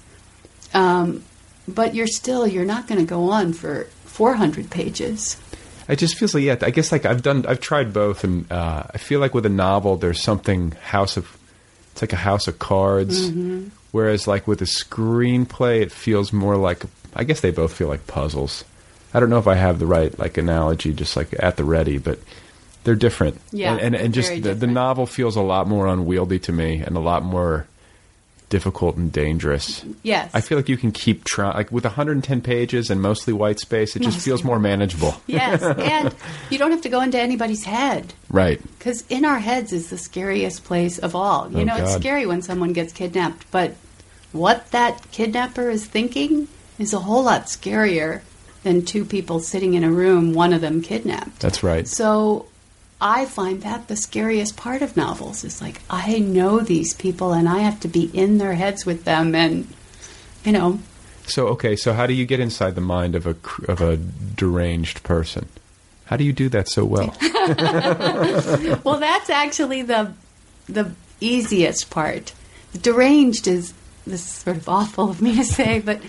Um, but you're still you're not going to go on for 400 pages. It just feels like yeah. I guess like I've done. I've tried both, and uh, I feel like with a novel, there's something house of. It's like a house of cards. Mhm. Whereas like with a screenplay, it feels more like. I guess they both feel like puzzles. I don't know if I have the right like analogy, just like at the ready, but they're different. Yeah, and and, and just the, the novel feels a lot more unwieldy to me, and a lot more difficult and dangerous. Yes. I feel like you can keep trying. Like with 110 pages and mostly white space, it just Mostly feels more manageable. Yes, *laughs* and you don't have to go into anybody's head Right. because in our heads is the scariest place of all. You Oh, know, it's scary when someone gets kidnapped, but what that kidnapper is thinking is a whole lot scarier than two people sitting in a room, one of them kidnapped. That's right. So I find that the scariest part of novels is like I know these people and I have to be in their heads with them and you know So okay, so how do you get inside the mind of a of a deranged person? How do you do that so well? *laughs* *laughs* well, that's actually the the easiest part. The deranged is this is sort of awful of me to say, but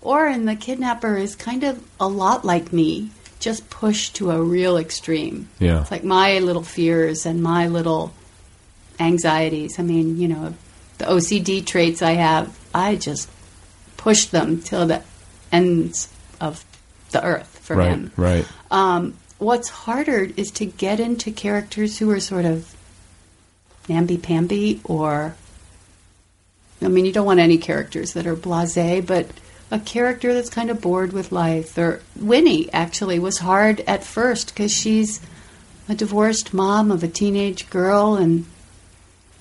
Oren, the kidnapper, is kind of a lot like me, just pushed to a real extreme. Yeah. It's like my little fears and my little anxieties. I mean, you know, the OCD traits I have, I just push them till the ends of the earth for right, him. right. Um, what's harder is to get into characters who are sort of namby-pamby or I mean, you don't want any characters that are blasé, but a character that's kind of bored with life. Or Winnie actually was hard at first because she's a divorced mom of a teenage girl and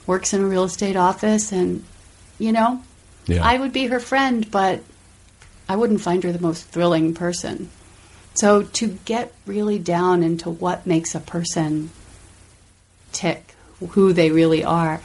works in a real estate office, and you know, Yeah. I would be her friend, but I wouldn't find her the most thrilling person. So to get really down into what makes a person tick, who they really are,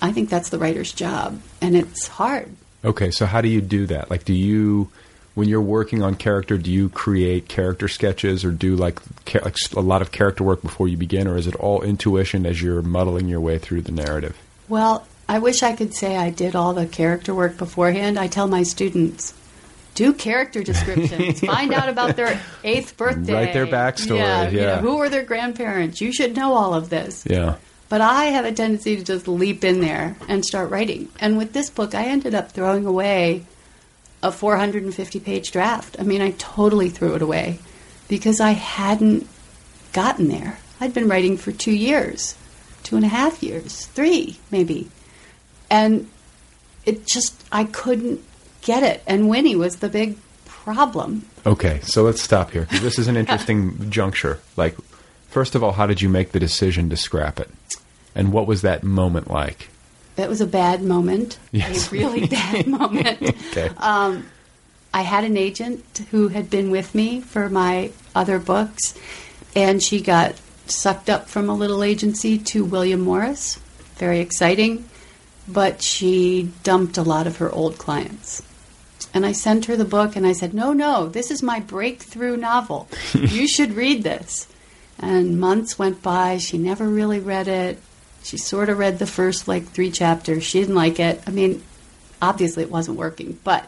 I think that's the writer's job, and it's hard. Okay, so how do you do that? Like, do you, when you're working on character, do you create character sketches or do like, like a lot of character work before you begin, or is it all intuition as you're muddling your way through the narrative? Well, I wish I could say I did all the character work beforehand. I tell my students, do character descriptions, *laughs* find out about their eighth birthday, Write their backstory, Yeah, you know, yeah. who are their grandparents? You should know all of this. Yeah. But I have a tendency to just leap in there and start writing. And with this book, I ended up throwing away a 450 page draft. I mean, I totally threw it away because I hadn't gotten there. I'd been writing for two years, two and a half years, three maybe. And it just, I couldn't get it. And Winnie was the big problem. Okay, so let's stop here this is an interesting *laughs* juncture. Like, first of all, how did you make the decision to scrap it, and what was that moment like? That was a bad moment, Yes. a *laughs* really bad *laughs* moment. Okay. Um, I had an agent who had been with me for my other books, and she got sucked up from a little agency to William Morris. Very exciting, but she dumped a lot of her old clients. And I sent her the book and I said, No, no, this is my breakthrough novel. *laughs* you should read this. And months went by. She never really read it. She sort of read the first like three chapters. She didn't like it. I mean, obviously it wasn't working, but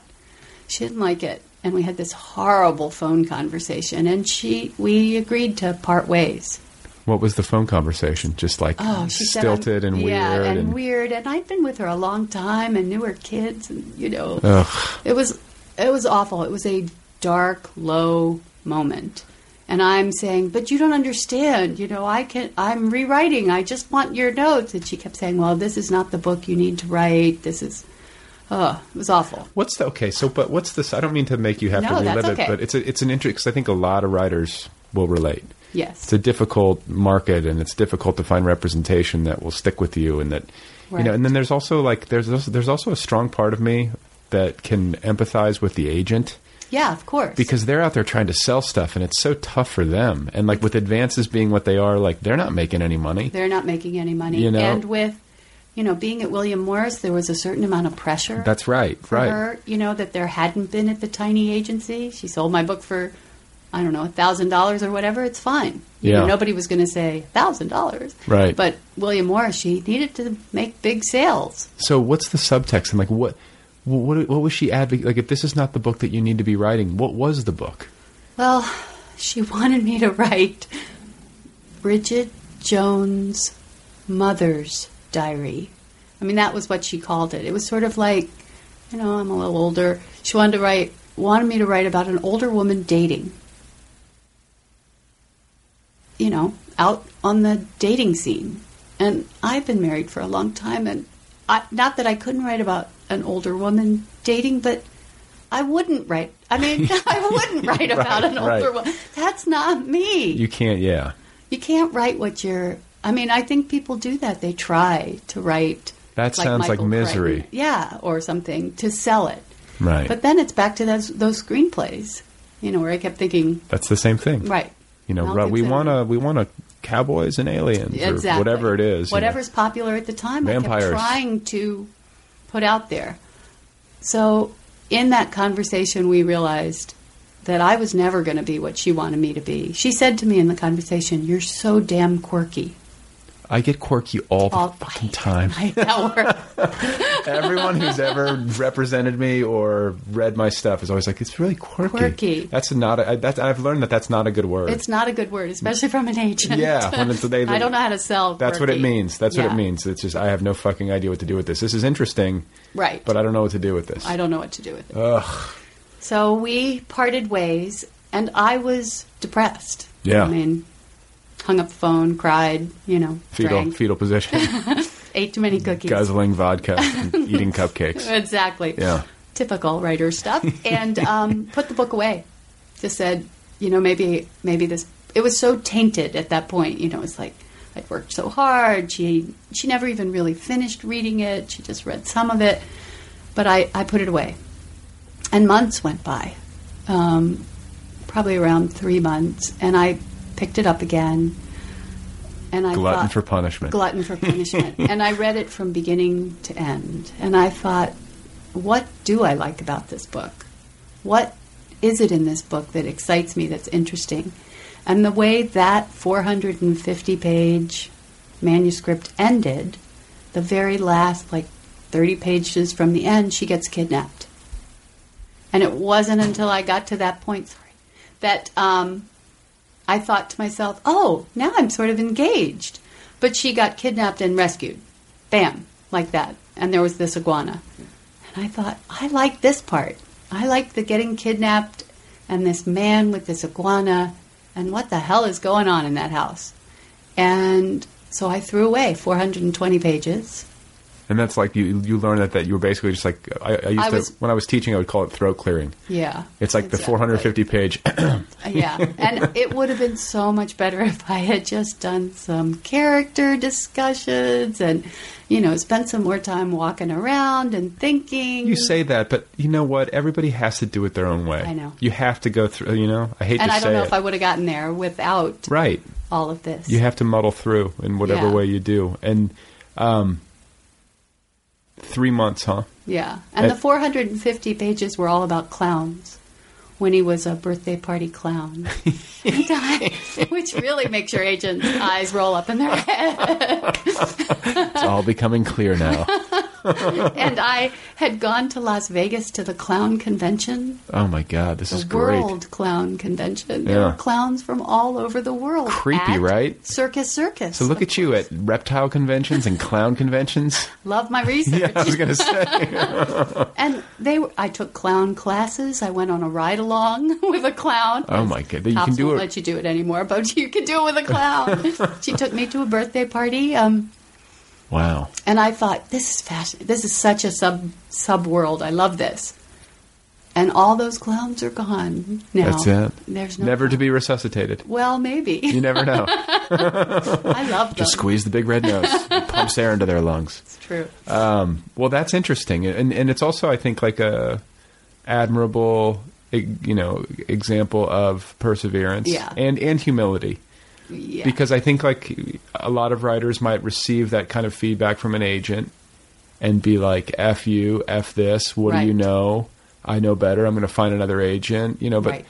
she didn't like it. And we had this horrible phone conversation and she we agreed to part ways. What was the phone conversation? Just like Oh, she stilted and yeah, weird and, weird. And I'd been with her a long time and knew her kids, and you know, Ugh. it was it was awful. It was a dark, low moment. And I'm saying, but you don't understand. You know, I can. I'm rewriting. I just want your notes. And she kept saying, well, this is not the book you need to write. This is. Oh, it was awful. What's the okay? So, but what's this? I don't mean to make you have No, to relive okay. it, but it's a, it's an interest because I think a lot of writers will relate. Yes. It's a difficult market, and it's difficult to find representation that will stick with you, and that you know. And then there's also like there's also, there's also a strong part of me that can empathize with the agent Yeah, of course. because they're out there trying to sell stuff, and it's so tough for them. And like with advances being what they are, like they're not making any money. they're not making any money. You know? And with, you know, being at William Morris, there was a certain amount of pressure. That's right, for right. her, you know, that there hadn't been at the tiny agency. She sold my book for, I don't know, a thousand dollars or whatever. It's fine. You know, Yeah. nobody was going to say thousand dollars. Right. But William Morris, she needed to make big sales. So what's the subtext? And like what what what was she advocating? Like if this is not the book that you need to be writing, what was the book? Well, she wanted me to write Bridget Jones' mother's diary. I mean, that was what she called it. It was sort of like, you know, I'm a little older. She wanted to write, wanted me to write about an older woman dating. You know, out on the dating scene. And I've been married for a long time, and I, not that I couldn't write about an older woman dating, but I wouldn't write. I mean, *laughs* I wouldn't *laughs* write about Right, an older right. woman. That's not me. You can't, yeah. You can't write what you're. I mean, I think people do that. They try to write. That sounds like misery. Crichton. Yeah, or something to sell it. Right. But then it's back to those those screenplays. You know, where I kept thinking, That's the same thing. right? You know, right, we want to we want to cowboys and aliens exactly or whatever it is. you know. whatever's popular at the time. I Vampires. kept trying to put out there. So in that conversation, we realized that I was never going to be what she wanted me to be. She said to me in the conversation, "You're so damn quirky." I get quirky all the All- fucking time. *laughs* I that *laughs* word. Everyone who's ever represented me or read my stuff is always like, "It's really quirky." Quirky. That's not. A, that's, I've learned that that's not a good word. It's not a good word, especially from an agent. Yeah, when it's- they- *laughs* I don't know how to sell. That's what it means. That's what it means. It's just I have no fucking idea what to do with this. This is interesting, Right. but I don't know what to do with this. I don't know what to do with it. Ugh. So we parted ways, and I was depressed. Yeah. I mean, hung up the phone, cried, you know, Fetal drank, fetal position, *laughs* ate too many cookies. guzzling vodka, and *laughs* eating cupcakes. Exactly. Yeah. Typical writer stuff. *laughs* And um, put the book away. Just said, you know, maybe maybe this. It was so tainted at that point. You know, it's like I'd worked so hard. She she never even really finished reading it. She just read some of it. But I, I put it away. And months went by. Um, probably around three months. And I picked it up again. And I Glutton thought, for punishment. glutton for punishment. *laughs* and I read it from beginning to end. And I thought, what do I like about this book? What is it in this book that excites me, that's interesting? And the way that 450 page manuscript ended, the very last, like 30 pages from the end, she gets kidnapped. And it wasn't until I got to that point, sorry, that um, I thought to myself, oh, now I'm sort of engaged. But she got kidnapped and rescued. Bam, like that. And there was this iguana. And I thought, I like this part. I like the getting kidnapped and this man with this iguana and what the hell is going on in that house. And so I threw away 420 pages. And that's like you you learn that that you were basically just like I, I used I to was- when I was teaching I would call it throat clearing. Yeah. It's like the 450 page. *clears throat* yeah, and it would have been so much better *laughs* if I had just done some character discussions and, you know, spent some more time walking around and thinking. you say that, but you know what? Everybody has to do it their own way. I know. You have to go through. You know, I hate to say that. and to I don't know it. if I would have gotten there without right. all of this. You have to muddle through in whatever Yeah. way you do. And um, three months, huh? Yeah. And Uh, the 450 pages were all about clowns when he was a birthday party clown. I- which really makes your agent's eyes roll up in their head. It's all becoming clear now. and I had gone to Las Vegas to the clown convention, Oh my God, this the is great. World Clown Convention. There Yeah. were clowns from all over the world. Creepy, right? Circus Circus. So look at you at reptile conventions and clown conventions. Love my research. *laughs* Yeah, I was going to say. And they, were, I took clown classes. I went on a ride along *laughs* with a clown. Oh my God, you can do won't it. let you do it anymore, but *laughs* you can do it with a clown. *laughs* she took me to a birthday party, um, Wow. and I thought, this is fascinating. This is such a sub sub world. I love this. And all those clowns are gone now. That's it. There's no Never to be resuscitated. Well, maybe. You never know. I love them. Just squeeze the big red nose. It pumps air into their lungs. It's true. Um, well, that's interesting, and and it's also I think like a admirable, e- you know, example of perseverance Yeah. and and humility. Yeah. Because I think like a lot of writers might receive that kind of feedback from an agent and be like, "F you, f this. What do you know? I know better. I'm going to find another agent." You know, but right.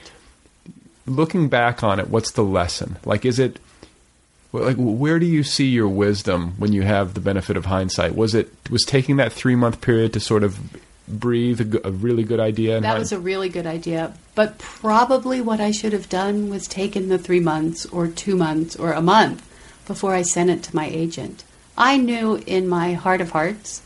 looking back on it, what's the lesson? Like, is it like where do you see your wisdom when you have the benefit of hindsight? Was it was taking that three month period to sort of breathe a, g- a really good idea? and That was a really good idea. But probably what I should have done was taken the three months or two months or a month before I sent it to my agent. I knew in my heart of hearts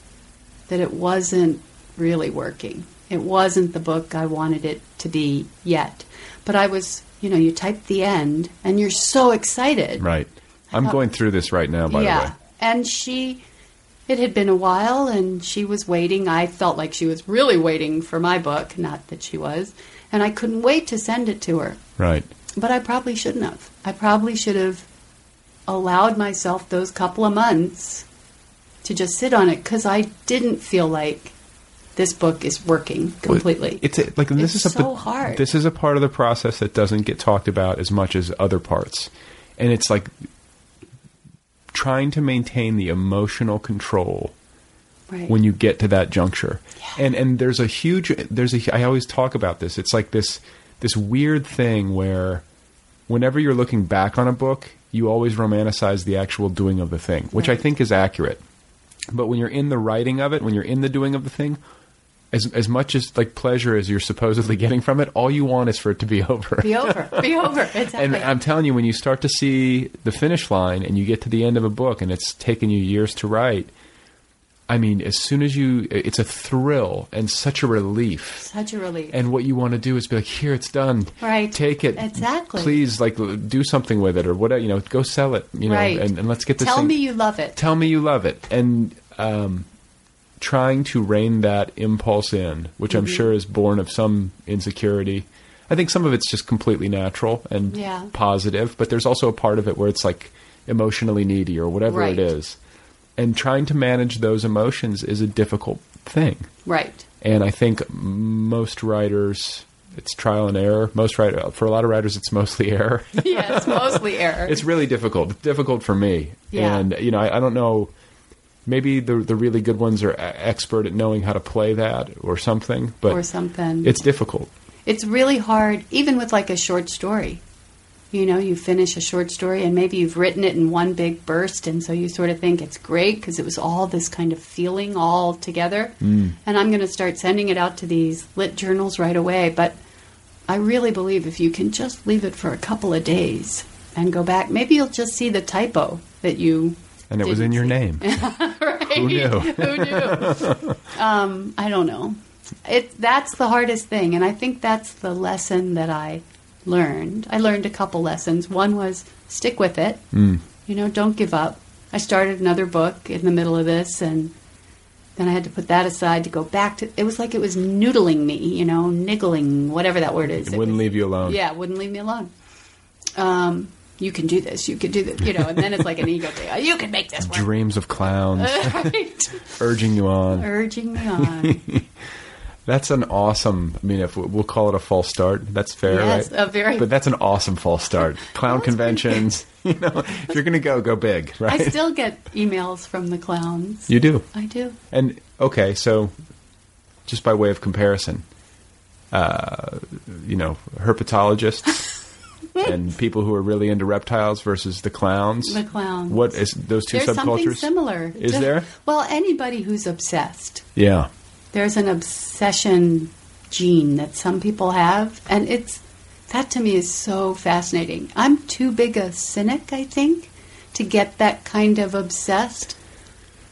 that it wasn't really working. It wasn't the book I wanted it to be yet. But I was, you know, you type the end and you're so excited. right. I'm thought- going through this right now. By yeah. the way, And she, it had been a while and she was waiting. I felt like she was really waiting for my book, not that she was. And I couldn't wait to send it to her. right. But I probably shouldn't have. I probably should have allowed myself those couple of months to just sit on it because I didn't feel like this book is working completely. It's a, like this It's is a, so hard. This is a part of the process that doesn't get talked about as much as other parts, and it's like trying to maintain the emotional control right. when you get to that juncture. And and there's a huge there's a I always talk about this. It's like this this weird thing where whenever you're looking back on a book, you always romanticize the actual doing of the thing, which I think is accurate. But when you're in the writing of it, when you're in the doing of the thing, as as much as like pleasure as you're supposedly getting from it, all you want is for it to be *laughs* over. be over. Be over. *laughs* Exactly. And I'm telling you, when you start to see the finish line and you get to the end of a book and it's taken you years to write, I mean, as soon as you, it's a thrill and such a relief. Such a relief. And what you want to do is be like, here, it's done. Right. Take it. Exactly. Please, like, do something with it or whatever, you know, go sell it, you know, Right. and, and let's get this Tell thing- me you love it. Tell me you love it. And um, trying to rein that impulse in, which I'm Mhm. sure is born of some insecurity. I think some of it's just completely natural and Yeah. positive, but there's also a part of it where it's like emotionally needy or whatever Right. it is. And trying to manage those emotions is a difficult thing. Right. And I think most writers, it's trial and error. Most writer, for a lot of writers, it's mostly error. *laughs* yes, mostly error. It's really difficult. Difficult for me. Yeah. And you know, I, I don't know. Maybe the the really good ones are expert at knowing how to play that or something. But or something. it's difficult. It's really hard, even with like a short story. You know, you finish a short story and maybe you've written it in one big burst, and so you sort of think it's great because it was all this kind of feeling all together. Mm. And I'm going to start sending it out to these lit journals right away. But I really believe if you can just leave it for a couple of days and go back, maybe you'll just see the typo that you. And it was in your name. *laughs* right? Who knew? *laughs* Who knew? *laughs* um, I don't know. It that's the hardest thing, and I think that's the lesson that I learned. I learned a couple lessons. One was stick with it. Mm. You know, don't give up. I started another book in the middle of this, and then I had to put that aside to go back to. It was like it was noodling me, you know, niggling, whatever that word is. It It wouldn't was- leave you alone. yeah, it wouldn't leave me alone. Um, you can do this. You can do this. You know, and then it's like an ego thing. Oh, you can make this work. Dreams of clowns *laughs* right. urging you on. Urging me on. *laughs* That's an awesome. I mean, if we- we'll call it a false start, that's fair, Yes, right? a very- But that's an awesome false start. *laughs* Clown conventions. You know, if you're going to go, go big, right? I still get emails from the clowns. you do. I do. And okay, so just by way of comparison, uh, you know, herpetologists and people who are really into reptiles versus the clowns. The clowns. What is those two There's something subcultures? similar. Is Just- there? Well, anybody who's obsessed. Yeah. There's an obsession gene that some people have, and it's that to me is so fascinating. I'm too big a cynic, I think, to get that kind of obsessed.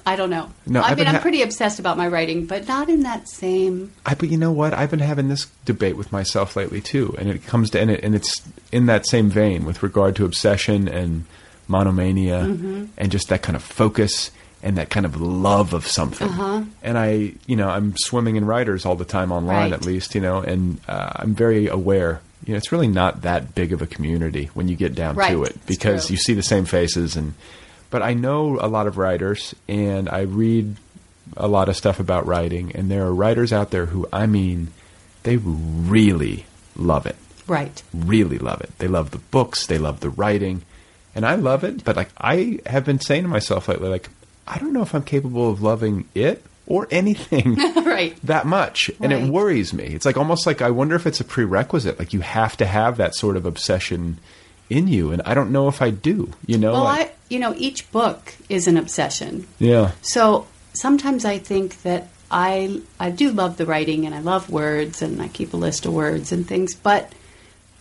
I don't know. No, I I've mean, I'm ha- pretty obsessed about my writing, but not in that same. I, but you know what? I've been having this debate with myself lately too, and it comes to and, it, and it's in that same vein with regard to obsession and monomania Mhm. and just that kind of focus and that kind of love of something. Uh-huh. And I, you know, I'm swimming in writers all the time online, Right. at least, you know, and uh, I'm very aware. You know, it's really not that big of a community when you get down Right. to it because you see the same faces and. But I know a lot of writers, and I read a lot of stuff about writing, and there are writers out there who, I mean, they really love it. Right. Really love it. They love the books, they love the writing, and I love it. But like, I have been saying to myself lately, like, I don't know if I'm capable of loving it or anything *laughs* right. that much, and Right. it worries me. It's like almost like I wonder if it's a prerequisite. Like you have to have that sort of obsession in you, and I don't know if I do. You know, Well, I, you know, each book is an obsession. yeah. So sometimes I think that I I do love the writing and I love words and I keep a list of words and things, but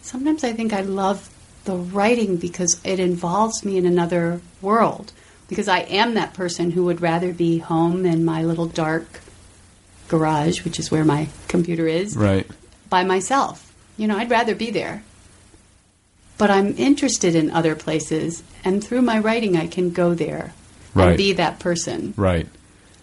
sometimes I think I love the writing because it involves me in another world. Because I am that person who would rather be home in my little dark garage, which is where my computer is, Right. by myself. You know, I'd rather be there. But I'm interested in other places, and through my writing, I can go there Right. and be that person. Right.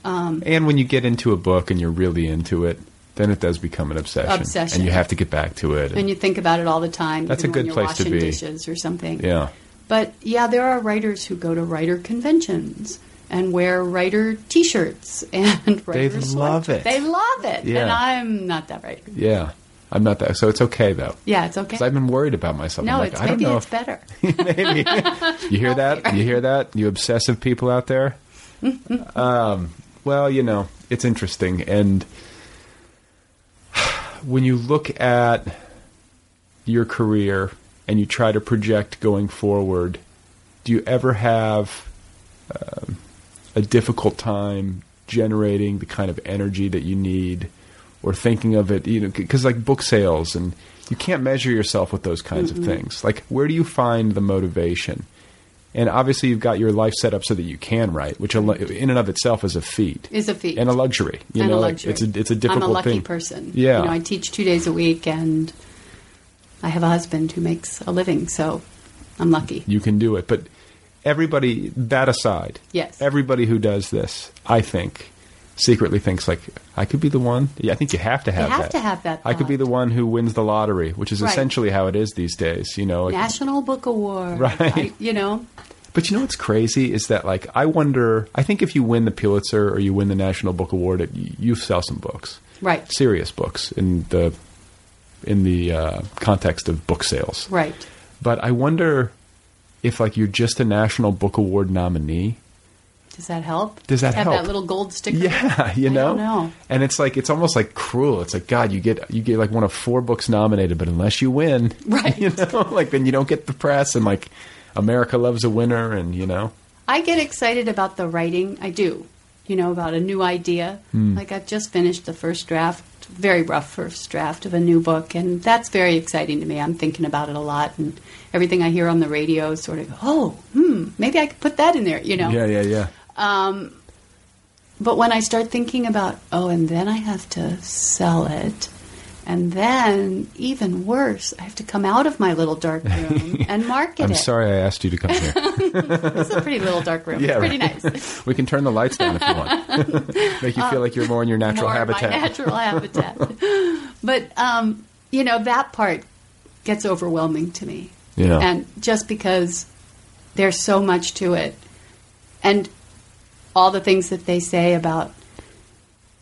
Um, And when you get into a book and you're really into it, then it does become an obsession. Obsession. And you have to get back to it. and you think about it all the time. That's a good when you're place to be. Dishes or something. yeah. But yeah, there are writers who go to writer conventions and wear writer T-shirts *laughs* and writer love sweatshirts. it. They love it, Yeah. and I'm not that writer. Yeah. I'm not that. So it's okay, though. Yeah, it's okay. Because I've been worried about myself. no, like, it's I don't maybe know it's if, better. *laughs* maybe. *laughs* You hear that? You hear that? You obsessive people out there? *laughs* um, well, you know, it's interesting. And *sighs* when you look at your career and you try to project going forward, do you ever have um, a difficult time generating the kind of energy that you need or thinking of it, you know, because like book sales and you can't measure yourself with those kinds Mm-mm. of things. Like, where do you find the motivation? And obviously, you've got your life set up so that you can write, which in and of itself is a feat Is a feat and a luxury. You and know, a like, it's a it's a difficult I'm a lucky thing. person. Yeah, you know, I teach two days a week, and I have a husband who makes a living, so I'm lucky. you can do it. But everybody, that aside, Yes. everybody who does this, I think, secretly thinks like I could be the one. Yeah, I think you have to have You have that. to have that I could be the one who wins the lottery, which is Right. essentially how it is these days. You know, like- National Book Award, *laughs* Right. I- you know, But you know what's crazy is that like I wonder. I think if you win the Pulitzer or you win the National Book Award, it, you sell some books, right, serious books in the in the uh, context of book sales. right. But I wonder if like you're just a National Book Award nominee. Does that help? Does that have help? that little gold sticker? Yeah, *laughs* you I know? don't know. And it's like it's almost like cruel. It's like God, you get you get like one of four books nominated, but unless you win, *laughs* Right. You know, like then you don't get the press and like America loves a winner, and you know, I get excited about the writing. I do. You know, about a new idea. Hmm. Like I've just finished the first draft, very rough first draft of a new book, and that's very exciting to me. I'm thinking about it a lot, and everything I hear on the radio sort of, oh, hmm, maybe I could put that in there. You know. yeah, yeah, yeah. Um, but when I start thinking about, oh, and then I have to sell it, and then even worse, I have to come out of my little dark *laughs* room and market I'm it. sorry I asked you to come here. *laughs* it's a pretty little dark room. yeah, it's pretty right. nice. *laughs* we can turn the lights down if you want. Make you feel like you're more in your natural habitat. My natural habitat. But um, you know that part gets overwhelming to me. Yeah. And just because there's so much to it, and all the things that they say about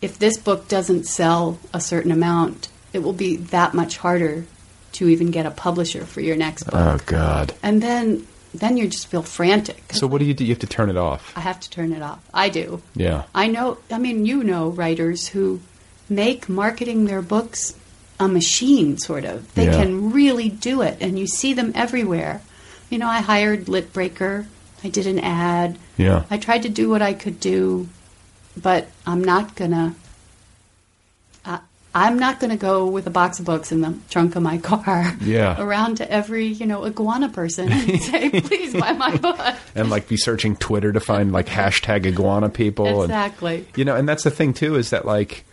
if this book doesn't sell a certain amount, it will be that much harder to even get a publisher for your next book. Oh God. And then then you just feel frantic. So what do you do? You have to turn it off. I have to turn it off. I do. Yeah. I know. I mean, you know, writers who make marketing their books a machine, sort of. They Yeah. can really do it, and you see them everywhere. You know, I hired Litbreaker. I did an ad. Yeah. I tried to do what I could do, but I'm not gonna. I I'm not going to go with a box of books in the trunk of my car *laughs* Yeah. *laughs* around to every, you know, iguana person and *laughs* say, please buy my book. and like be searching Twitter to find like hashtag iguana people. Exactly. And, you know, and that's the thing too is that like,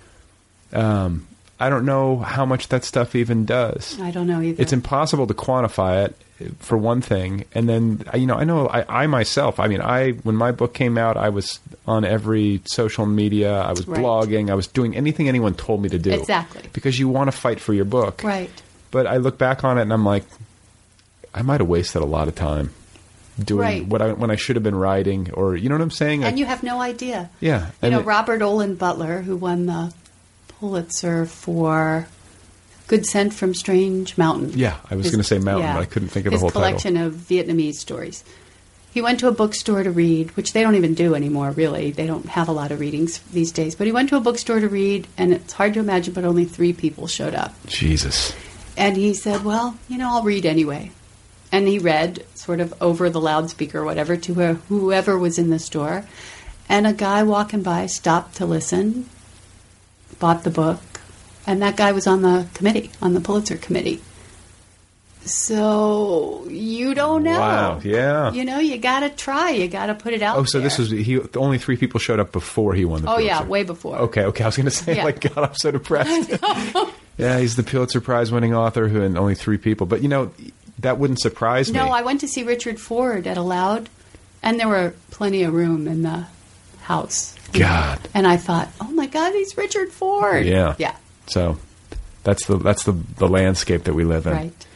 um, I don't know how much that stuff even does. I don't know either. It's impossible to quantify it for one thing, and then you know I know I, I myself. I mean, I when my book came out, I was on every social media. I was Right. blogging. I was doing anything anyone told me to do. Exactly. Because you want to fight for your book, Right. But I look back on it and I'm like, I might have wasted a lot of time doing Right. what I when I should have been writing, or you know what I'm saying? And I- you have no idea. yeah, You know, it- Robert Olen Butler, who won the Pulitzer for Good Scent from Strange Mountain. Yeah, I was gonna say Mountain, yeah. but I couldn't think of the His whole title. collection of Vietnamese stories. He went to a bookstore to read, which they don't even do anymore, really. They don't have a lot of readings these days. But he went to a bookstore to read, and it's hard to imagine, but only three people showed up. Jesus. And he said, Well, you know, I'll read anyway. And he read sort of over the loudspeaker or whatever to whoever was in the store. And a guy walking by stopped to listen, bought the book, and that guy was on the committee, on the Pulitzer committee. So you don't know. Wow, yeah. You know, you got to try. You got to put it out Oh, so this was he? Only three people showed up before he won the. Oh, yeah, way before. Okay, okay. I was going *laughs* to say, Yeah. like, God, I'm so depressed. *laughs* yeah, he's the Pulitzer Prize winning author who, and only three people. But you know, that wouldn't surprise No, me. No, I went to see Richard Ford at ALOUD, and there were plenty of room in the house. God. And I thought, oh my God, he's Richard Ford. Yeah, Yeah. So that's the that's the the landscape that we live in. Right.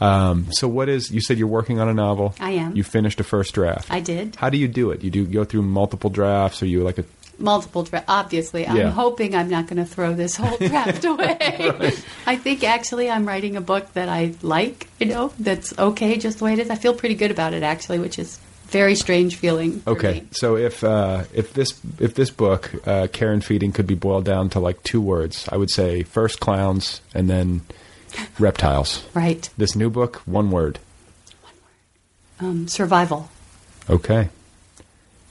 Um, so what is? You said you're working on a novel. I am. You finished a first draft. I did. How do you do it? You do go through multiple drafts, or you like a Multiple draft. Obviously, I'm hoping I'm not going to throw this whole *laughs* draft away. I think actually I'm writing a book that I like, you know, that's okay just the way it is. I feel pretty good about it, actually, which is very strange feeling. Okay, so if uh, if this if this book, uh, Care and Feeding, could be boiled down to like two words, I would say first clowns and then reptiles. Right. This new book, one word. One Um, survival. Okay,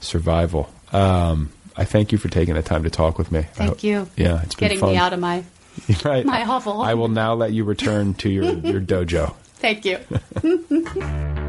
survival. Um, I thank you for taking the time to talk with me. Thank hope- you. Yeah, it's been Getting fun. me out of my. *laughs* right. my hovel. I will now let you return to your your *laughs* dojo. Thank you. *laughs*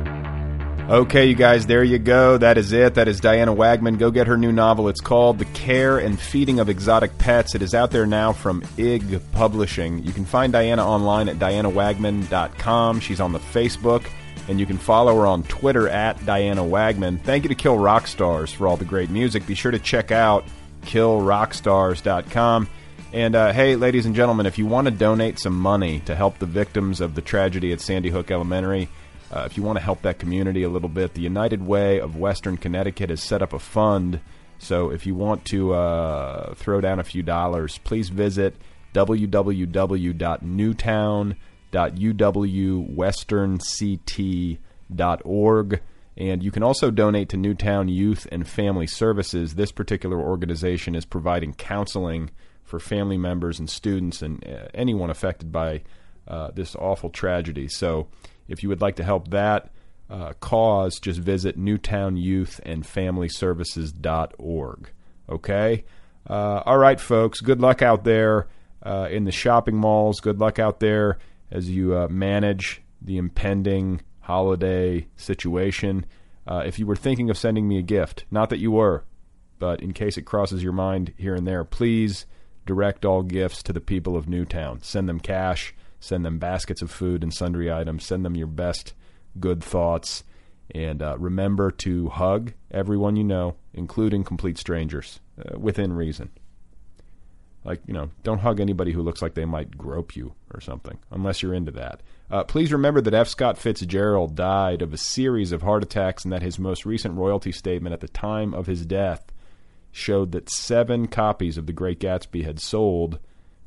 Okay, you guys, there you go. That is it. That is Diana Wagman. Go get her new novel. It's called The Care and Feeding of Exotic Pets. It is out there now from IG Publishing. You can find Diana online at dianawagman.com. She's on the Facebook, and you can follow her on Twitter at Diana Wagman. Thank you to Kill Rock Stars for all the great music. Be sure to check out killrockstars.com. And uh, hey, ladies and gentlemen, if you want to donate some money to help the victims of the tragedy at Sandy Hook Elementary, uh, if you want to help that community a little bit, the United Way of Western Connecticut has set up a fund. So if you want to uh, throw down a few dollars, please visit www.newtown.uwwesternct.org. And you can also donate to Newtown Youth and Family Services. This particular organization is providing counseling for family members and students and uh, anyone affected by uh, this awful tragedy. So, if you would like to help that uh, cause, just visit newtownyouthandfamilyservices.org. Okay? Uh, all right, folks. Good luck out there uh, in the shopping malls. Good luck out there as you uh, manage the impending holiday situation. Uh, if you were thinking of sending me a gift, not that you were, but in case it crosses your mind here and there, please direct all gifts to the people of Newtown. Send them cash, send them baskets of food and sundry items, send them your best good thoughts, and uh, remember to hug everyone you know, including complete strangers, uh, within reason. Like, you know, don't hug anybody who looks like they might grope you or something, unless you're into that. Uh, please remember that F. Scott Fitzgerald died of a series of heart attacks and that his most recent royalty statement at the time of his death showed that seven copies of The Great Gatsby had sold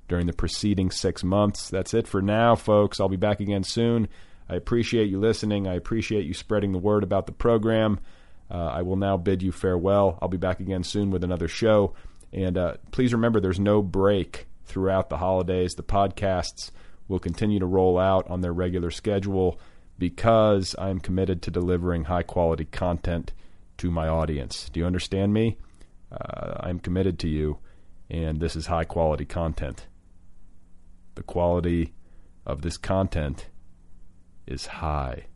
during the preceding six months. That's it for now, folks. I'll be back again soon. I appreciate you listening. I appreciate you spreading the word about the program. Uh, I will now bid you farewell. I'll be back again soon with another show. And uh, please remember, there's no break throughout the holidays. The podcasts will continue to roll out on their regular schedule because I'm committed to delivering high quality content to my audience. Do you understand me? Uh, I'm committed to you, and this is high quality content. The quality of this content is high.